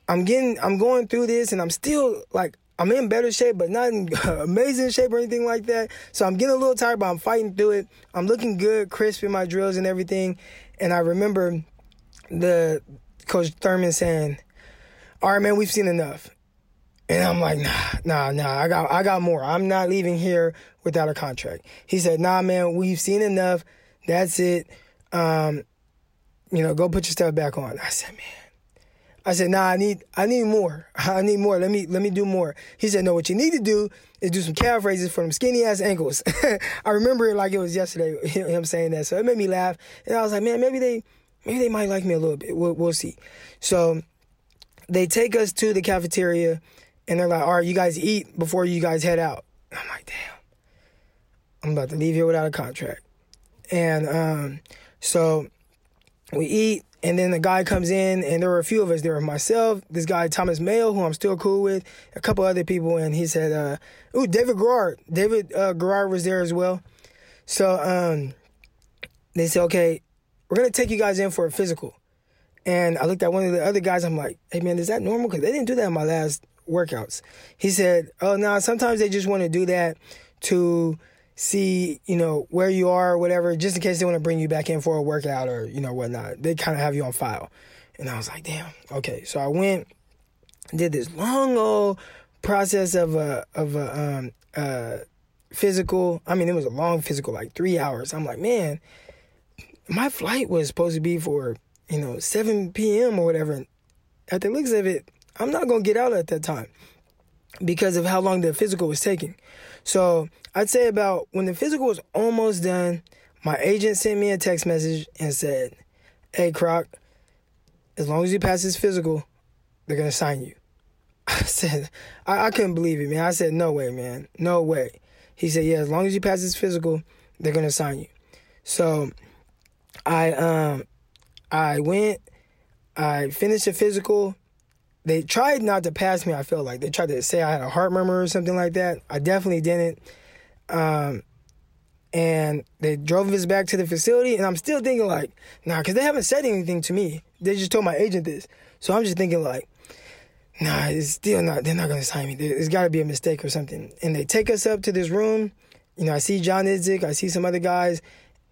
I'm getting, I'm going through this, and I'm still like, I'm in better shape, but not in amazing shape or anything like that. So I'm getting a little tired, but I'm fighting through it. I'm looking good, crisp in my drills and everything. And I remember the Coach Thurman saying, "All right, man, we've seen enough." And I'm like, nah, nah, nah. I got, I got more. I'm not leaving here without a contract. He said, nah, man, we've seen enough. That's it. Um, you know, go put your stuff back on. I said, man. I said, nah, I need, I need more. I need more. Let me, let me do more. He said, no, what you need to do is do some calf raises for them skinny ass ankles. I remember it like it was yesterday, him saying that. So it made me laugh. And I was like, man, maybe they, maybe they might like me a little bit. We'll, we'll see. So they take us to the cafeteria and they're like, all right, you guys eat before you guys head out. I'm like, damn, I'm about to leave here without a contract. And um, so we eat, and then the guy comes in, and there were a few of us. There were myself, this guy Thomas Mayo, who I'm still cool with, a couple other people, and he said, uh, "Ooh, David Garrard. David uh, Garrard was there as well." So um, they said, "Okay, we're gonna take you guys in for a physical. And I looked at one of the other guys. I'm like, hey man, is that normal? Because they didn't do that in my last workouts. He said, oh no, sometimes they just want to do that to see, you know, where you are or whatever, just in case they want to bring you back in for a workout or, you know, whatnot. They kind of have you on file. And I was like, damn, okay. So I went, did this long old process of a, of a, um, uh, physical. I mean, it was a long physical, like three hours. I'm like, man, my flight was supposed to be for, you know, 7 p.m. or whatever. And At the looks of it, I'm not going to get out at that time because of how long the physical was taking. So I'd say about when the physical was almost done, my agent sent me a text message and said, Hey, Croc, as long as you pass this physical, they're going to sign you. I said, I, I couldn't believe it, man. I said, No way, man. No way. He said, Yeah, as long as you pass this physical, they're going to sign you. So I um I went, I finished the physical. They tried not to pass me, I felt like. They tried to say I had a heart murmur or something like that. I definitely didn't. Um and they drove us back to the facility and I'm still thinking like, nah, because they haven't said anything to me. They just told my agent this. So I'm just thinking like, nah, it's still not, they're not to sign me. There's got to be a mistake or something. And they take us up to this room. You know, I see John Idzik, I see some other guys,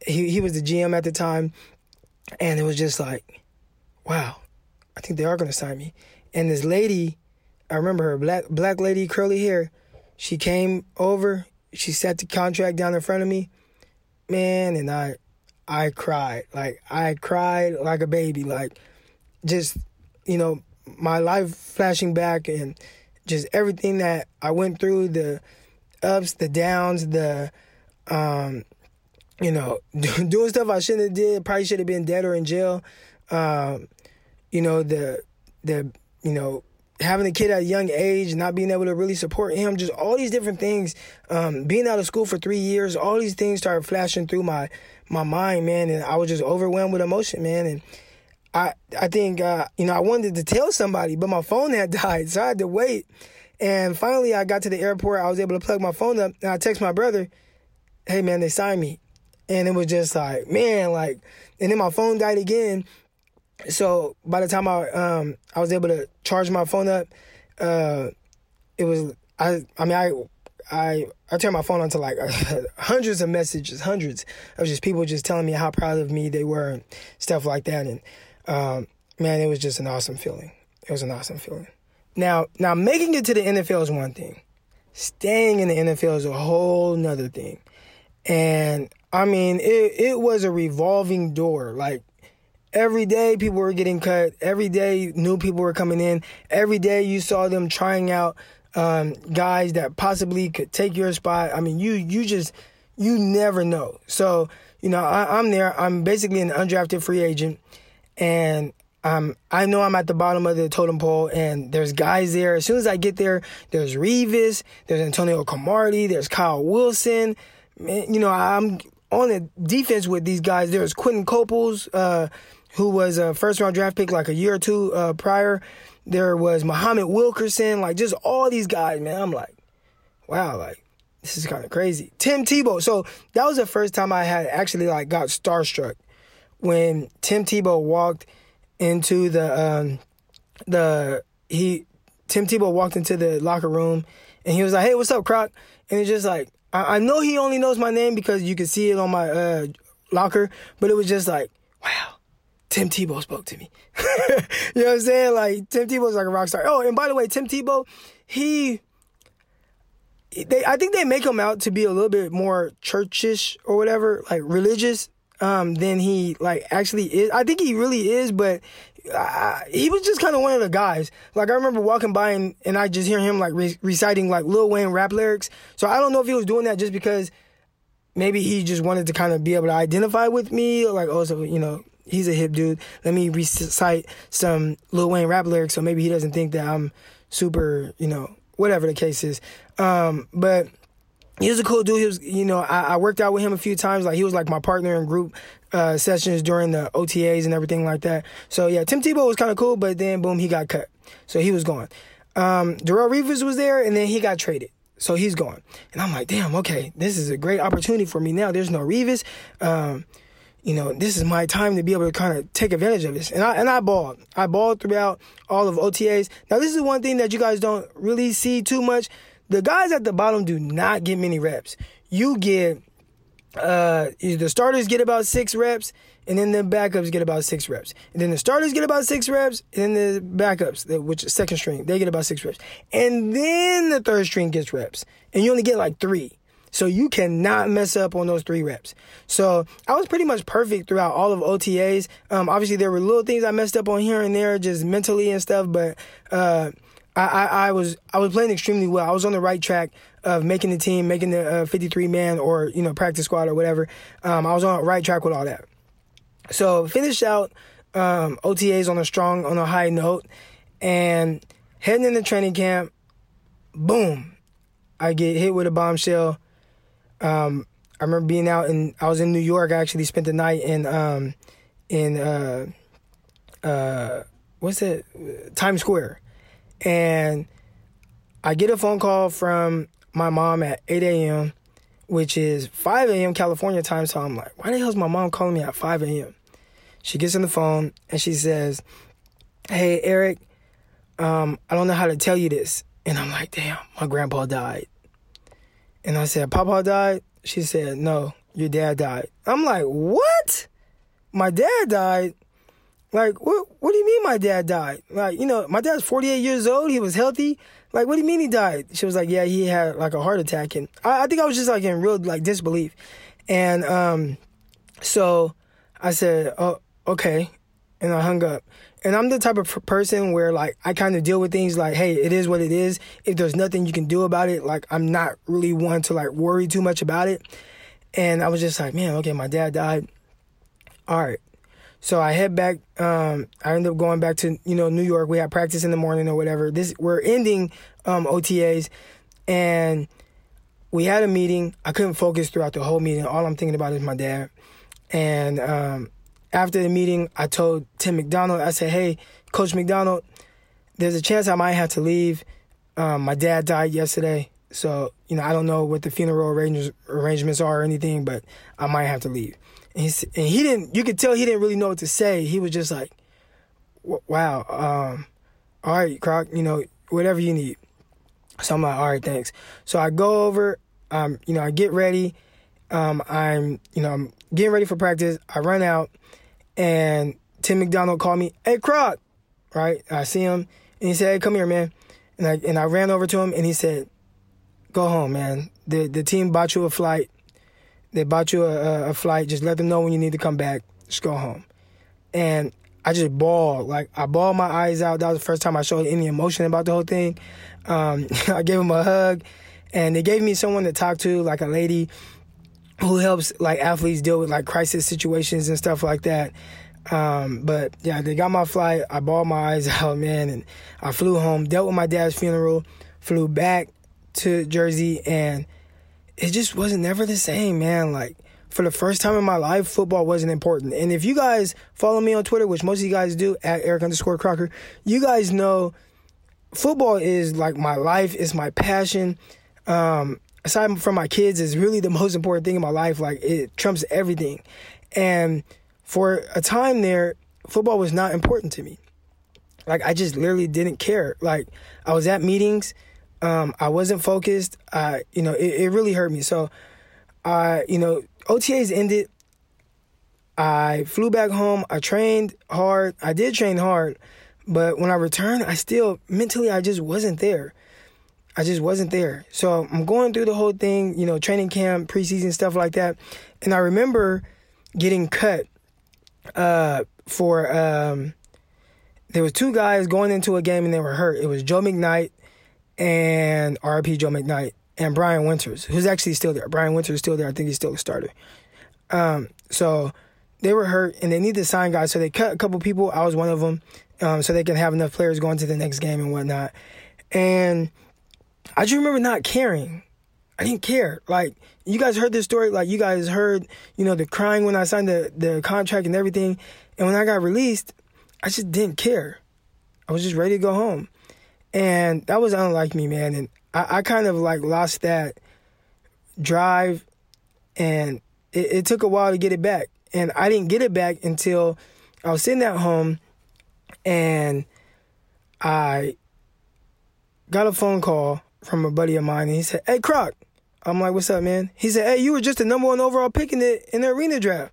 he he was the GM at the time, and it was just like, wow, I think they are gonna sign me. And this lady, I remember her black black lady, curly hair. She came over. She set the contract down in front of me, man, and I, I cried like I cried like a baby, like just you know my life flashing back and just everything that I went through the ups, the downs, the um, you know, doing stuff I shouldn't have did. Probably should have been dead or in jail. Um, you know, the the you know having a kid at a young age, not being able to really support him, just all these different things. Um, being out of school for three years, all these things started flashing through my my mind, man, and I was just overwhelmed with emotion, man, and. I I think uh, you know I wanted to tell somebody, but my phone had died, so I had to wait. And finally, I got to the airport. I was able to plug my phone up, and I text my brother, "Hey man, they signed me." And it was just like, man, like, and then my phone died again. So by the time I um I was able to charge my phone up, uh, it was I I mean I I I turned my phone on to like hundreds of messages, hundreds of just people just telling me how proud of me they were and stuff like that. And um, man, it was just an awesome feeling. It was an awesome feeling. Now, now making it to the NFL is one thing. Staying in the NFL is a whole nother thing. And I mean, it it was a revolving door. Like every day people were getting cut. Every day new people were coming in. Every day you saw them trying out um, guys that possibly could take your spot. I mean, you you just you never know. So you know, I, I'm there. I'm basically an undrafted free agent, and I know I'm at the bottom of the totem pole, and there's guys there. As soon as I get there, there's Revis, there's Antonio Cromartie, there's Kyle Wilson. Man, you know, I'm on the defense with these guys. There's Quinton Coples, uh, who was a first round draft pick like a year or two uh, prior. There was Muhammad Wilkerson, like just all these guys, man. I'm like, wow, like this is kind of crazy. Tim Tebow. So that was the first time I had actually like got starstruck when Tim Tebow walked into the um, the he Tim Tebow walked into the locker room and he was like, "Hey, what's up, Croc?" And it's just like I, I know he only knows my name because you can see it on my uh, locker, but it was just like, wow, Tim Tebow spoke to me. you know what I'm saying? Like Tim Tebow's like a rock star. Oh, and by the way, Tim Tebow, he they I think they make him out to be a little bit more churchish or whatever, like religious, um, than he like actually is. I think he really is, but uh, he was just kind of one of the guys. Like I remember walking by and, and I just hear him like re- reciting like Lil Wayne rap lyrics. So I don't know if he was doing that just because maybe he just wanted to kind of be able to identify with me, or like also you know he's a hip dude. Let me recite some Lil Wayne rap lyrics so maybe he doesn't think that I'm super, you know, whatever the case is. Um, but he was a cool dude. He was, you know, I, I, worked out with him a few times. Like he was like my partner in group uh, sessions during the OTAs and everything like that. So yeah, Tim Tebow was kind of cool, but then boom, he got cut. So he was gone. Um, Darrelle Revis was there, and then he got traded. So he's gone. And I'm like, damn, okay, this is a great opportunity for me now. There's no Revis. Um, you know, this is my time to be able to kind of take advantage of this. And I and I balled. I balled throughout all of OTAs. Now this is one thing that you guys don't really see too much. The guys at the bottom do not get many reps. You get uh the starters get about six reps and then the backups get about six reps. And then the starters get about six reps, and then the backups, which is second string, they get about six reps. And then the third string gets reps. And you only get like three. So you cannot mess up on those three reps. So I was pretty much perfect throughout all of OTAs. Um, obviously there were little things I messed up on here and there, just mentally and stuff, but uh, I, I, I, was I was playing extremely well. I was on the right track of making the team, making the uh, 53 man or you know practice squad or whatever. Um, I was on the right track with all that. So finished out um, OTAs on a strong, on a high note, and heading into training camp. Boom, I get hit with a bombshell um, I remember being out and I was in New York. I actually spent the night in um, in uh, uh, what's it Times Square, and I get a phone call from my mom at 8 a.m., which is 5 a.m. California time. So I'm like, why the hell is my mom calling me at 5 a.m.? She gets on the phone and she says, "Hey Eric, um, I don't know how to tell you this," and I'm like, "Damn, my grandpa died." And I said, Papa died? She said, No, your dad died. I'm like, What? My dad died? Like, what what do you mean my dad died? Like, you know, my dad's 48 years old, he was healthy. Like, what do you mean he died? She was like, Yeah, he had like a heart attack. And I, I think I was just like in real like disbelief. And um so I said, Oh, okay. And I hung up. And I'm the type of person where like I kind of deal with things like, hey, it is what it is. If there's nothing you can do about it, like I'm not really one to like worry too much about it. And I was just like, man, okay, my dad died. All right. So I head back. Um, I ended up going back to you know New York. We had practice in the morning or whatever. This we're ending um, OTAs, and we had a meeting. I couldn't focus throughout the whole meeting. All I'm thinking about is my dad, and um, after the meeting, I told Tim McDonald, I said, hey, Coach McDonald, there's a chance I might have to leave. Um, my dad died yesterday. So, you know, I don't know what the funeral arrange- arrangements are or anything, but I might have to leave. And, and, he didn't, you could tell he didn't really know what to say. He was just like, wow, um, all right, Croc, you know, whatever you need. So I'm like, all right, thanks. So I go over, um, you know, I get ready. Um, I'm, you know, I'm getting ready for practice. I run out, and Tim McDonald called me, "Hey, Croc," right? I see him, and he said, "Hey, come here, man." And I and I ran over to him, and he said, "Go home, man. The the team bought you a flight. They bought you a, a flight. Just let them know when you need to come back. Just go home." And I just bawled. Like I bawled my eyes out. That was the first time I showed any emotion about the whole thing. Um, I gave him a hug, and they gave me someone to talk to, like a lady who helps like athletes deal with like crisis situations and stuff like that. Um, but yeah, they got my flight. I bawled my eyes out, man, and I flew home. Dealt with my dad's funeral. Flew back to Jersey, and it just wasn't never the same, man. Like for the first time in my life, football wasn't important. And if you guys follow me on Twitter, which most of you guys do, at Eric underscore Crocker, you guys know football is like my life, it's my passion. Um, aside from my kids, is really the most important thing in my life. Like it trumps everything. And for a time there, football was not important to me. Like I just literally didn't care. Like I was at meetings, um, I wasn't focused. I, you know, it, it really hurt me. So I, you know, OTAs ended. I flew back home. I trained hard. I did train hard, but when I returned, I still mentally I just wasn't there. I just wasn't there. So I'm going through the whole thing, you know, training camp, preseason stuff like that, and I remember getting cut uh, for. Um, there was two guys going into a game and they were hurt. It was Joe McKnight and RP Joe McKnight and Brian Winters, who's actually still there. Brian Winters is still there. I think he's still a starter. Um, so they were hurt and they needed to sign guys. So they cut a couple people. I was one of them. Um, so they can have enough players going to the next game and whatnot. And I just remember not caring. I didn't care. Like you guys heard this story. Like you guys heard, you know, the crying when I signed the the contract and everything. And when I got released, I just didn't care. I was just ready to go home. And that was unlike me, man. And I, I kind of like lost that drive and it, it took a while to get it back. And I didn't get it back until I was sitting at home and I got a phone call from a buddy of mine and he said, Hey Croc. I'm like, what's up, man? He said, Hey, you were just the number one overall pick in the in the arena draft.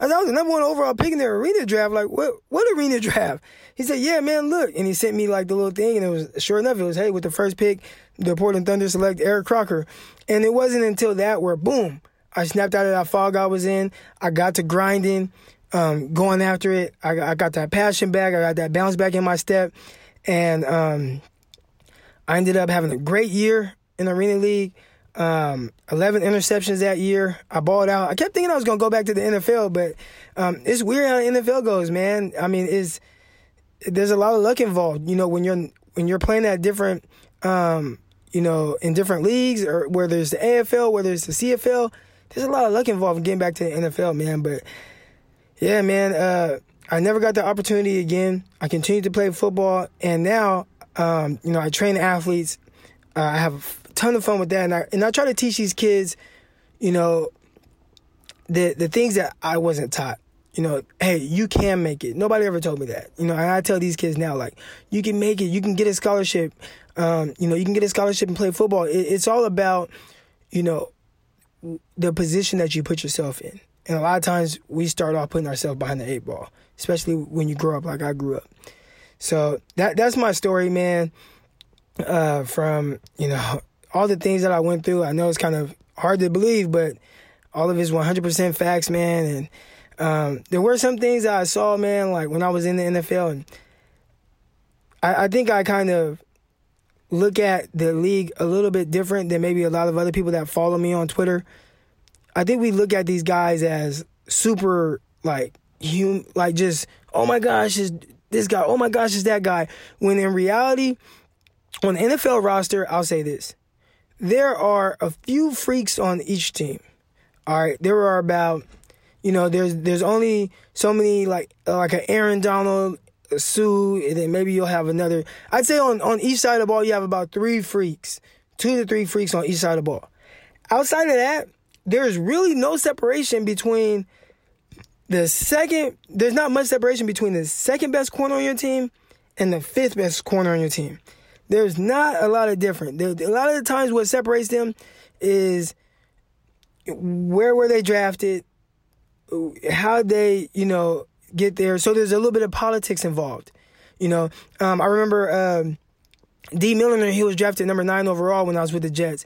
I was the number one overall pick in the arena draft. Like, what what arena draft? He said, Yeah, man, look. And he sent me like the little thing, and it was sure enough, it was, hey, with the first pick, the Portland Thunder select Eric Crocker. And it wasn't until that where boom, I snapped out of that fog I was in. I got to grinding, um, going after it. I, I got that passion back. I got that bounce back in my step. And um, I ended up having a great year in the Arena League. Um, 11 interceptions that year. I balled out. I kept thinking I was going to go back to the NFL, but um, it's weird how the NFL goes, man. I mean, it's there's a lot of luck involved. You know, when you're when you're playing at different, um, you know, in different leagues, or where there's the AFL, where there's the CFL, there's a lot of luck involved in getting back to the NFL, man. But yeah, man, uh, I never got the opportunity again. I continued to play football, and now, um, you know, I train athletes. Uh, I have a ton of fun with that, and I and I try to teach these kids, you know, the the things that I wasn't taught. You know, hey, you can make it. Nobody ever told me that. You know, and I tell these kids now, like, you can make it. You can get a scholarship. Um, you know, you can get a scholarship and play football. It, it's all about, you know, the position that you put yourself in. And a lot of times we start off putting ourselves behind the eight ball, especially when you grow up like I grew up. So that that's my story, man. Uh, from you know all the things that I went through. I know it's kind of hard to believe, but all of it's 100% facts, man. And um, there were some things that I saw, man, like when I was in the NFL, and I, I think I kind of look at the league a little bit different than maybe a lot of other people that follow me on Twitter. I think we look at these guys as super like hum like just oh my gosh is this guy oh my gosh is that guy when in reality on the NFL roster I'll say this there are a few freaks on each team. All right, there are about you know there's there's only so many like uh, like an Aaron Donald, a Suh, and then maybe you'll have another. I'd say on on each side of the ball you have about three freaks, two to three freaks on each side of the ball. Outside of that, there's really no separation between the second. There's not much separation between the second best corner on your team and the fifth best corner on your team. there's not a lot of different. There, a lot of the times, what separates them is where were they drafted, how they, you know, get there. So there's a little bit of politics involved. You know, um, I remember um, Dee Milliner, he was drafted number nine overall when I was with the Jets.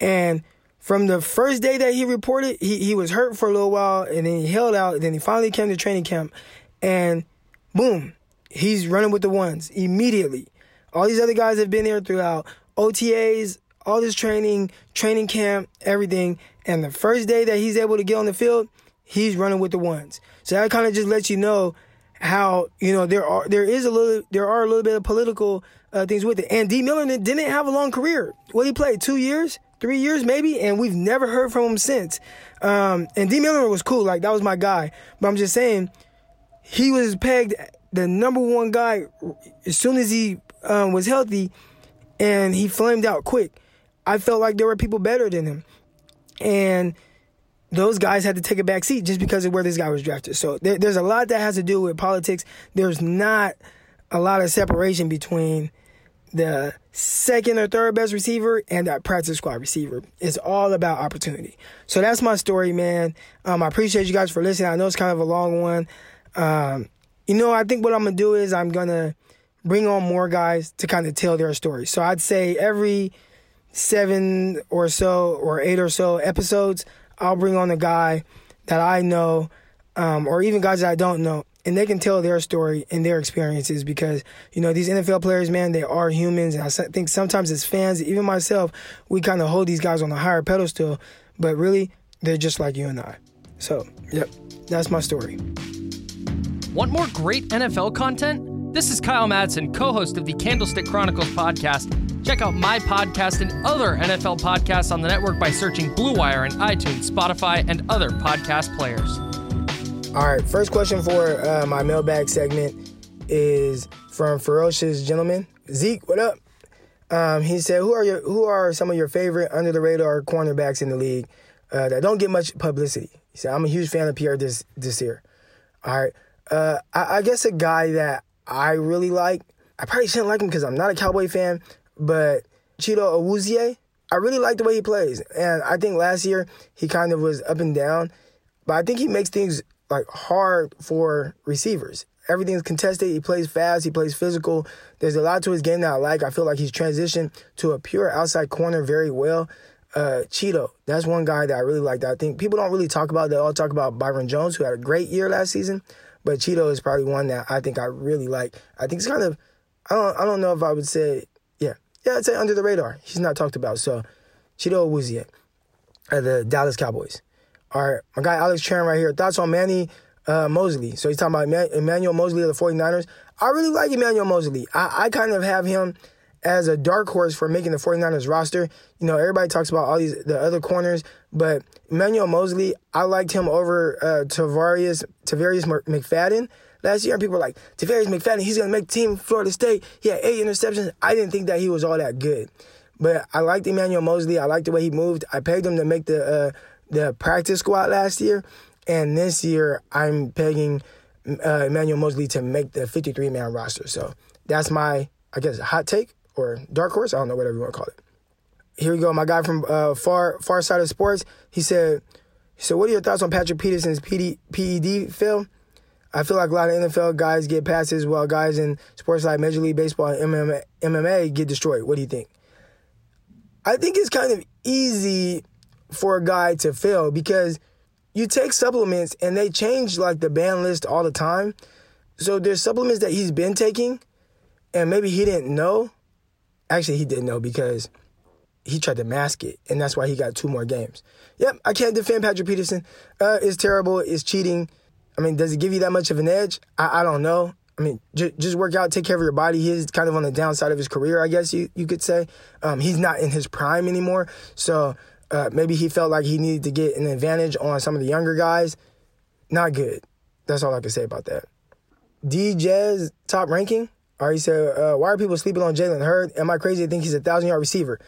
And from the first day that he reported, he, he was hurt for a little while and then he held out. And then he finally came to training camp and boom, he's running with the ones immediately. All these other guys have been there throughout OTAs, all this training, training camp, everything. And the first day that he's able to get on the field, he's running with the ones. So that kind of just lets you know how you know there are there is a little there are a little bit of political uh, things with it. And Dee Miller didn't have a long career. What he played two years, three years maybe, and we've never heard from him since. Um, and Dee Miller was cool, like that was my guy. But I'm just saying, he was pegged the number one guy as soon as he um, was healthy, and he flamed out quick. I felt like there were people better than him, and those guys had to take a back seat just because of where this guy was drafted. So there, there's a lot that has to do with politics. There's not a lot of separation between the second or third best receiver and that practice squad receiver. It's all about opportunity. So that's my story, man. Um, I appreciate you guys for listening. I know it's kind of a long one. Um, you know, I think what I'm gonna do is I'm gonna bring on more guys to kind of tell their story. So I'd say every seven or so or eight or so episodes, I'll bring on a guy that I know, um, or even guys that I don't know, and they can tell their story and their experiences because you know these NFL players, man, they are humans, and I think sometimes as fans, even myself, we kind of hold these guys on a higher pedestal, but really they're just like you and I. So, yep, that's my story. Want more great NFL content? This is Kyle Madsen, co host of the Candlestick Chronicles podcast. Check out my podcast and other NFL podcasts on the network by searching Blue Wire in iTunes, Spotify, and other podcast players. All right, first question for uh, my mailbag segment is from Ferocious Gentleman. Zeke, what up? Um, he said, "Who are your Who are some of your favorite under the radar cornerbacks in the league uh, that don't get much publicity?" He said, "I'm a huge fan of Pierre this this year." All right, uh, I, I, guess a guy that I really like, I probably shouldn't like him because I'm not a Cowboy fan, but Chido Awuzie, I really like the way he plays. And I think last year he kind of was up and down, but I think he makes things like hard for receivers. Everything's contested. He plays fast. He plays physical. There's a lot to his game that I like. I feel like he's transitioned to a pure outside corner very well. Uh, Chido, that's one guy that I really like. That I think people don't really talk about. They all talk about Byron Jones, who had a great year last season. But Chido is probably one that I think I really like. I think it's kind of, I don't, I don't know if I would say, yeah, yeah, I'd say under the radar. He's not talked about. So, Chido Awuzie, at the Dallas Cowboys. All right, my guy Alex Chan right here. Thoughts on Manny uh, Moseley. So he's talking about Emmanuel Moseley of the 49ers. I really like Emmanuel Moseley. I, I kind of have him as a dark horse for making the 49ers roster. You know, everybody talks about all these the other corners, but Emmanuel Moseley, I liked him over uh, Tarvarus Tarvarus McFadden last year. People were like, Tarvarus McFadden, he's gonna make team Florida State. He had eight interceptions. I didn't think that he was all that good, but I liked Emmanuel Moseley. I liked the way he moved. I paid him to make the uh, the practice squad last year, and this year I'm pegging uh, Emmanuel Moseley to make the 53 man roster. So that's my I guess hot take or dark horse. I don't know whatever you want to call it. Here we go. My guy from uh, far far side of sports. He said, "So what are your thoughts on Patrick Peterson's PD, PED film? I feel like a lot of NFL guys get passes while guys in sports like Major League Baseball and MMA, MMA get destroyed. What do you think? I think it's kind of easy for a guy to fail because you take supplements and they change like the ban list all the time. So there's supplements that he's been taking and maybe he didn't know Actually, he didn't know because he tried to mask it, and that's why he got two more games. Yep, I can't defend Patrick Peterson. Uh, it's terrible. It's cheating. I mean, does it give you that much of an edge? I, I don't know. I mean, j- just work out, take care of your body. He's kind of on the downside of his career, I guess you, you could say. Um, he's not in his prime anymore. So uh, maybe he felt like he needed to get an advantage on some of the younger guys. Not good. That's all I can say about that. DJ's top ranking. All right, said, uh, why are people sleeping on Jalen Hurd? Am I crazy to think he's a thousand yard receiver?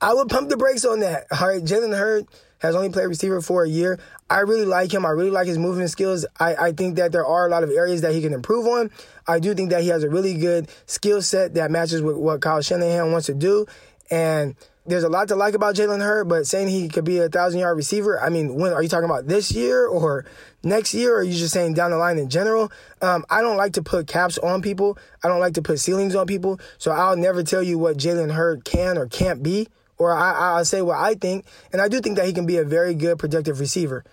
I would pump the brakes on that. All right, Jalen Hurd has only played receiver for a year. I really like him. I really like his movement skills. I, I think that there are a lot of areas that he can improve on. I do think that he has a really good skill set that matches with what Kyle Shanahan wants to do. And there's a lot to like about Jalen Hurd, but saying he could be a thousand yard receiver, I mean, when are you talking about this year or next year? Or are you just saying down the line in general? Um, I don't like to put caps on people. I don't like to put ceilings on people. So I'll never tell you what Jalen Hurd can or can't be, or I, I'll say what I think. And I do think that he can be a very good productive receiver.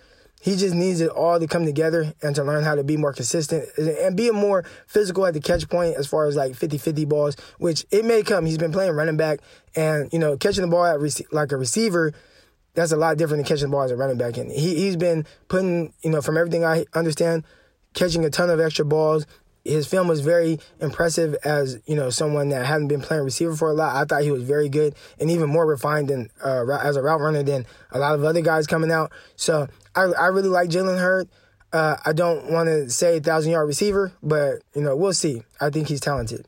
He just needs it all to come together and to learn how to be more consistent and be more physical at the catch point as far as like 50-50 balls, which it may come. He's been playing running back and, you know, catching the ball at rec- like a receiver, that's a lot different than catching the ball as a running back. And he, he's been putting, you know, from everything I understand, catching a ton of extra balls. His film was very impressive as, you know, someone that hadn't been playing receiver for a lot. I thought he was very good and even more refined than uh, as a route runner than a lot of other guys coming out. So I, I really like Jalen Hurd. Uh, I don't want to say thousand yard receiver, but you know we'll see. I think he's talented.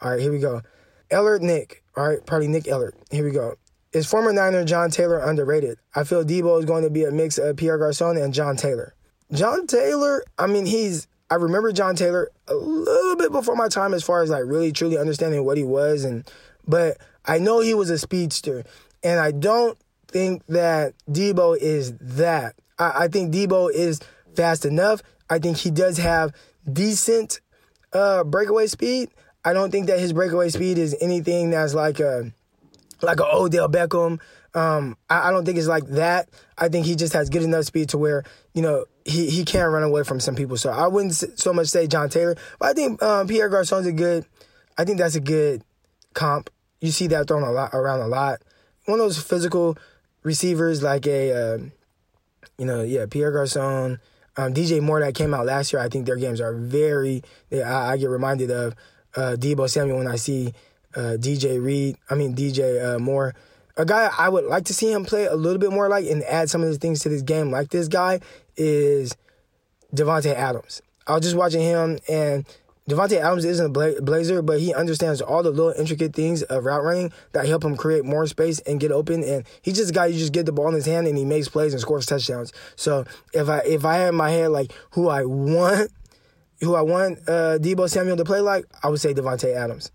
All right, here we go. Ellard Nick. All right, probably Nick Ellard. Here we go. Is former Niner John Taylor underrated? I feel Debo is going to be a mix of Pierre Garcon and John Taylor. John Taylor, I mean, he's. I remember John Taylor a little bit before my time as far as like really truly understanding what he was, and but I know he was a speedster, and I don't think that Debo is that. I, I think Debo is fast enough. I think he does have decent uh, breakaway speed. I don't think that his breakaway speed is anything that's like a like a Odell Beckham. Um, I, I, don't think it's like that. I think he just has good enough speed to where you know he he can't run away from some people. So I wouldn't so much say John Taylor, but I think um, Pierre Garcon's a good. I think that's a good comp. You see that thrown a lot around a lot. One of those physical receivers like a. Uh, you know, yeah, Pierre Garcon, um, DJ Moore that came out last year. I think their games are very. They, I, I, get reminded of uh, Deebo Samuel when I see uh, DJ Reed. I mean DJ uh, Moore. A guy I would like to see him play a little bit more like and add some of the things to this game like this guy is Davante Adams. I was just watching him and Davante Adams isn't a blazer, but he understands all the little intricate things of route running that help him create more space and get open. And he's just a guy you just get the ball in his hand and he makes plays and scores touchdowns. So if I if I had in my head like who I want, who I want uh, Deebo Samuel to play like, I would say Davante Adams.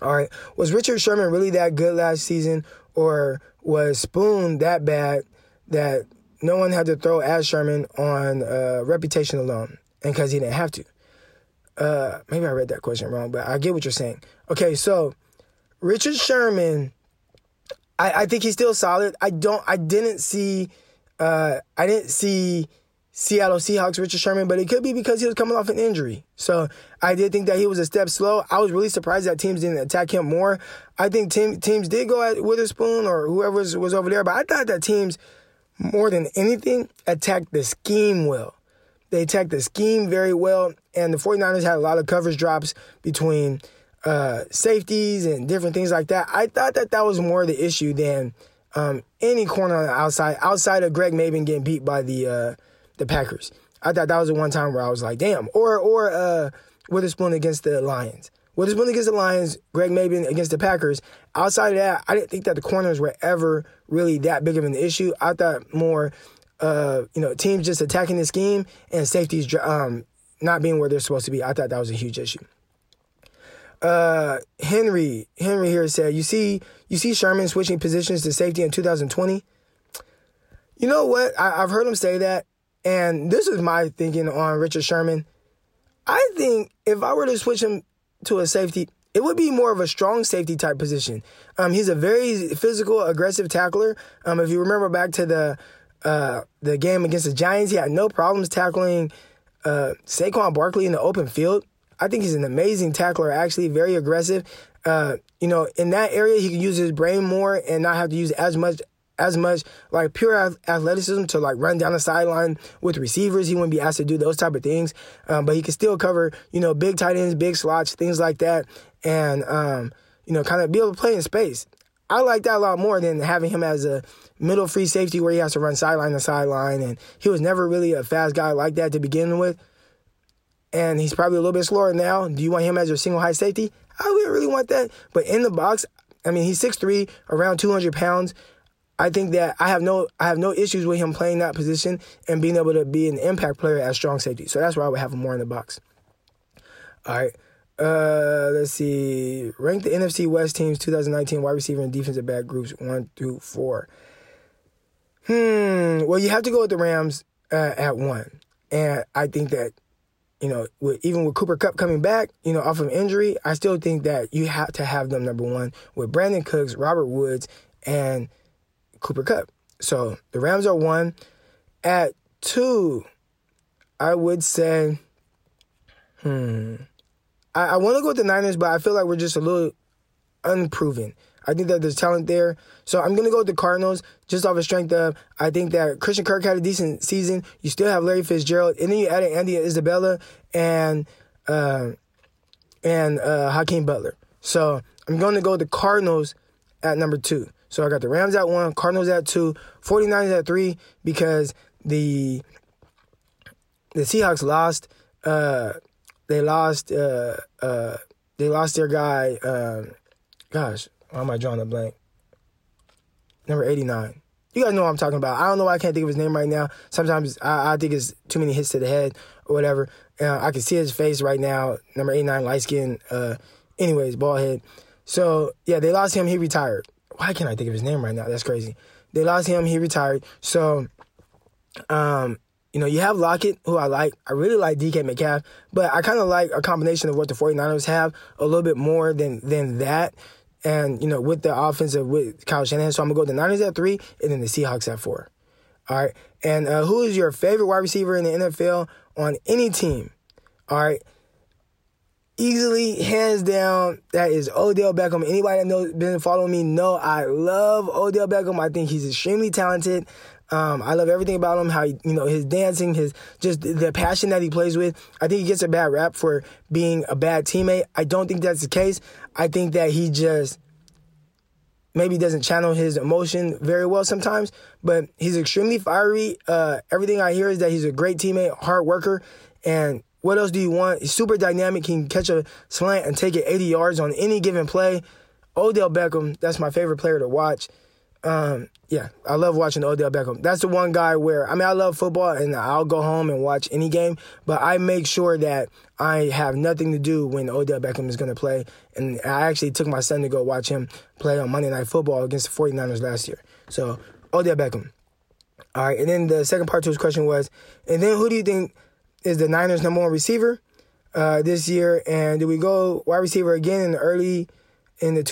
All right, was Richard Sherman really that good last season, or was Spoon that bad that no one had to throw at Sherman on uh, reputation alone, and because he didn't have to? uh, maybe I read that question wrong, but I get what you're saying. Okay, so Richard Sherman, I, I think he's still solid. I don't, I didn't see, uh, I didn't see Seattle Seahawks Richard Sherman, but it could be because he was coming off an injury. So I did think that he was a step slow. I was really surprised that teams didn't attack him more. I think team, teams did go at Witherspoon or whoever was, was over there, but I thought that teams more than anything attacked the scheme well. They attacked the scheme very well, and the 49ers had a lot of coverage drops between uh, safeties and different things like that. I thought that that was more the issue than um, any corner on the outside, outside of Greg Mabin getting beat by the uh, the Packers. I thought that was the one time where I was like, damn. Or or uh, Witherspoon against the Lions. Witherspoon against the Lions, Greg Mabin against the Packers. Outside of that, I didn't think that the corners were ever really that big of an issue. I thought more uh, you know, teams just attacking the scheme and safeties um, not being where they're supposed to be. I thought that was a huge issue. Uh, Henry, Henry here said, "You see, you see Sherman switching positions to safety in 2020." You know what? I, I've heard him say that, and this is my thinking on Richard Sherman. I think if I were to switch him to a safety, it would be more of a strong safety type position. Um, he's a very physical, aggressive tackler. Um, if you remember back to the uh, the game against the Giants, he had no problems tackling uh, Saquon Barkley in the open field. I think he's an amazing tackler, actually, very aggressive. Uh, you know, in that area, he can use his brain more and not have to use as much as much like pure athleticism to like run down the sideline with receivers. He wouldn't be asked to do those type of things, um, but he can still cover you know big tight ends, big slots, things like that, and um, you know kind of be able to play in space. I like that a lot more than having him as a middle free safety where he has to run sideline to sideline. And he was never really a fast guy like that to begin with. And he's probably a little bit slower now. Do you want him as your single high safety? I wouldn't really want that. But in the box, I mean, he's 6'3, around 200 pounds. I think that I have no I have no issues with him playing that position and being able to be an impact player as strong safety. So that's why I would have him more in the box. All right. Uh, let's see. Rank the NFC West teams 2019 wide receiver and defensive back groups one through four. Hmm. Well, you have to go with the Rams uh, at one, and I think that you know, with, even with Cooper Kupp coming back, you know, off of injury, I still think that you have to have them number one with Brandin Cooks, Robert Woods, and Cooper Kupp. So the Rams are one. At two, I would say, hmm, I, I want to go with the Niners, but I feel like we're just a little unproven. I think that there's talent there. So I'm going to go with the Cardinals just off the strength of I think that Christian Kirk had a decent season. You still have Larry Fitzgerald, and then you added Andy Isabella and uh, and uh, Hakeem Butler. So I'm going to go with the Cardinals at number two. So I got the Rams at one, Cardinals at two, 49ers at three because the the Seahawks lost. Uh, they lost. Uh, uh, they lost their guy. Um, gosh, why am I drawing a blank? Number 89. You guys know what I'm talking about. I don't know why I can't think of his name right now. Sometimes I, I think it's too many hits to the head or whatever. Uh, I can see his face right now. Number 89, light skin. Uh, anyways, bald head. So, yeah, they lost him. He retired. Why can't I think of his name right now? That's crazy. They lost him. He retired. So, um, you know, you have Lockett, who I like. I really like DK Metcalf, but I kind of like a combination of what the 49ers have a little bit more than than that and you know with the offensive with Kyle Shanahan. So I'm gonna go with the Niners at three, and then the Seahawks at four. All right, and uh, who is your favorite wide receiver in the NFL on any team? All right, easily hands down that is Odell Beckham. Anybody that knows been following me know I love Odell Beckham. I think he's extremely talented. Um, I love everything about him. How he, you know his dancing, his just the passion that he plays with. I think he gets a bad rap for being a bad teammate. I don't think that's the case. I think that he just maybe doesn't channel his emotion very well sometimes. But he's extremely fiery. Uh, everything I hear is that he's a great teammate, hard worker, and what else do you want? He's super dynamic. He can catch a slant and take it 80 yards on any given play. Odell Beckham, that's my favorite player to watch. Um, yeah, I love watching Odell Beckham. That's the one guy where I mean I love football and I'll go home and watch any game, but I make sure that I have nothing to do when Odell Beckham is going to play. And I actually took my son to go watch him play on Monday Night Football against the 49ers last year. So Odell Beckham. All right, and then the second part to his question was, and then who do you think is the Niners' number one receiver uh, this year? And do we go wide receiver again in the early in the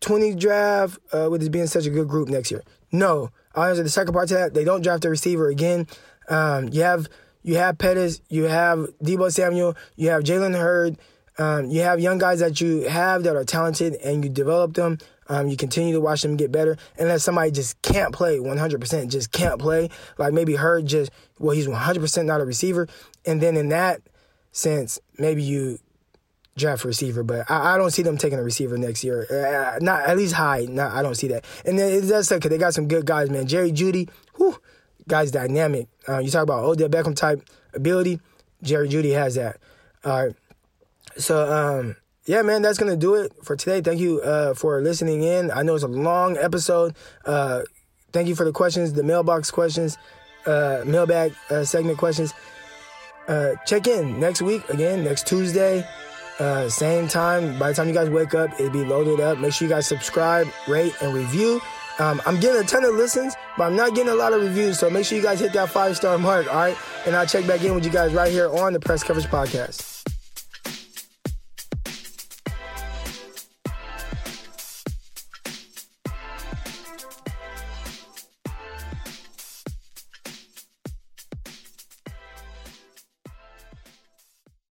2020 draft uh, with this being such a good group next year? No. I'll answer the second part to that. They don't draft a receiver again. Um, you have you have Pettis, you have Deebo Samuel, you have Jalen Hurd, um, you have young guys that you have that are talented and you develop them. Um, you continue to watch them get better. Unless somebody just can't play 100%, just can't play. Like maybe Hurd just, well, he's 100% not a receiver. And then in that sense, maybe you draft receiver, but I, I, don't see them taking a receiver next year. Uh, not at least high. Not, I don't see that. And then it does suck because they got some good guys, man. Jerry Jeudy, whew, guy's dynamic. Uh, you talk about Odell Beckham type ability. Jerry Jeudy has that. All right. So, um, yeah, man, that's gonna do it for today. Thank you uh, for listening in. I know it's a long episode. Uh, thank you for the questions, the mailbox questions, uh, mailbag uh, segment questions. Check in next week again, next Tuesday. Uh, same time. By the time you guys wake up, it'll be loaded up. Make sure you guys subscribe, rate, and review. Um, I'm getting a ton of listens, but I'm not getting a lot of reviews. So make sure you guys hit that five star mark, all right? And I'll check back in with you guys right here on the Press Coverage Podcast.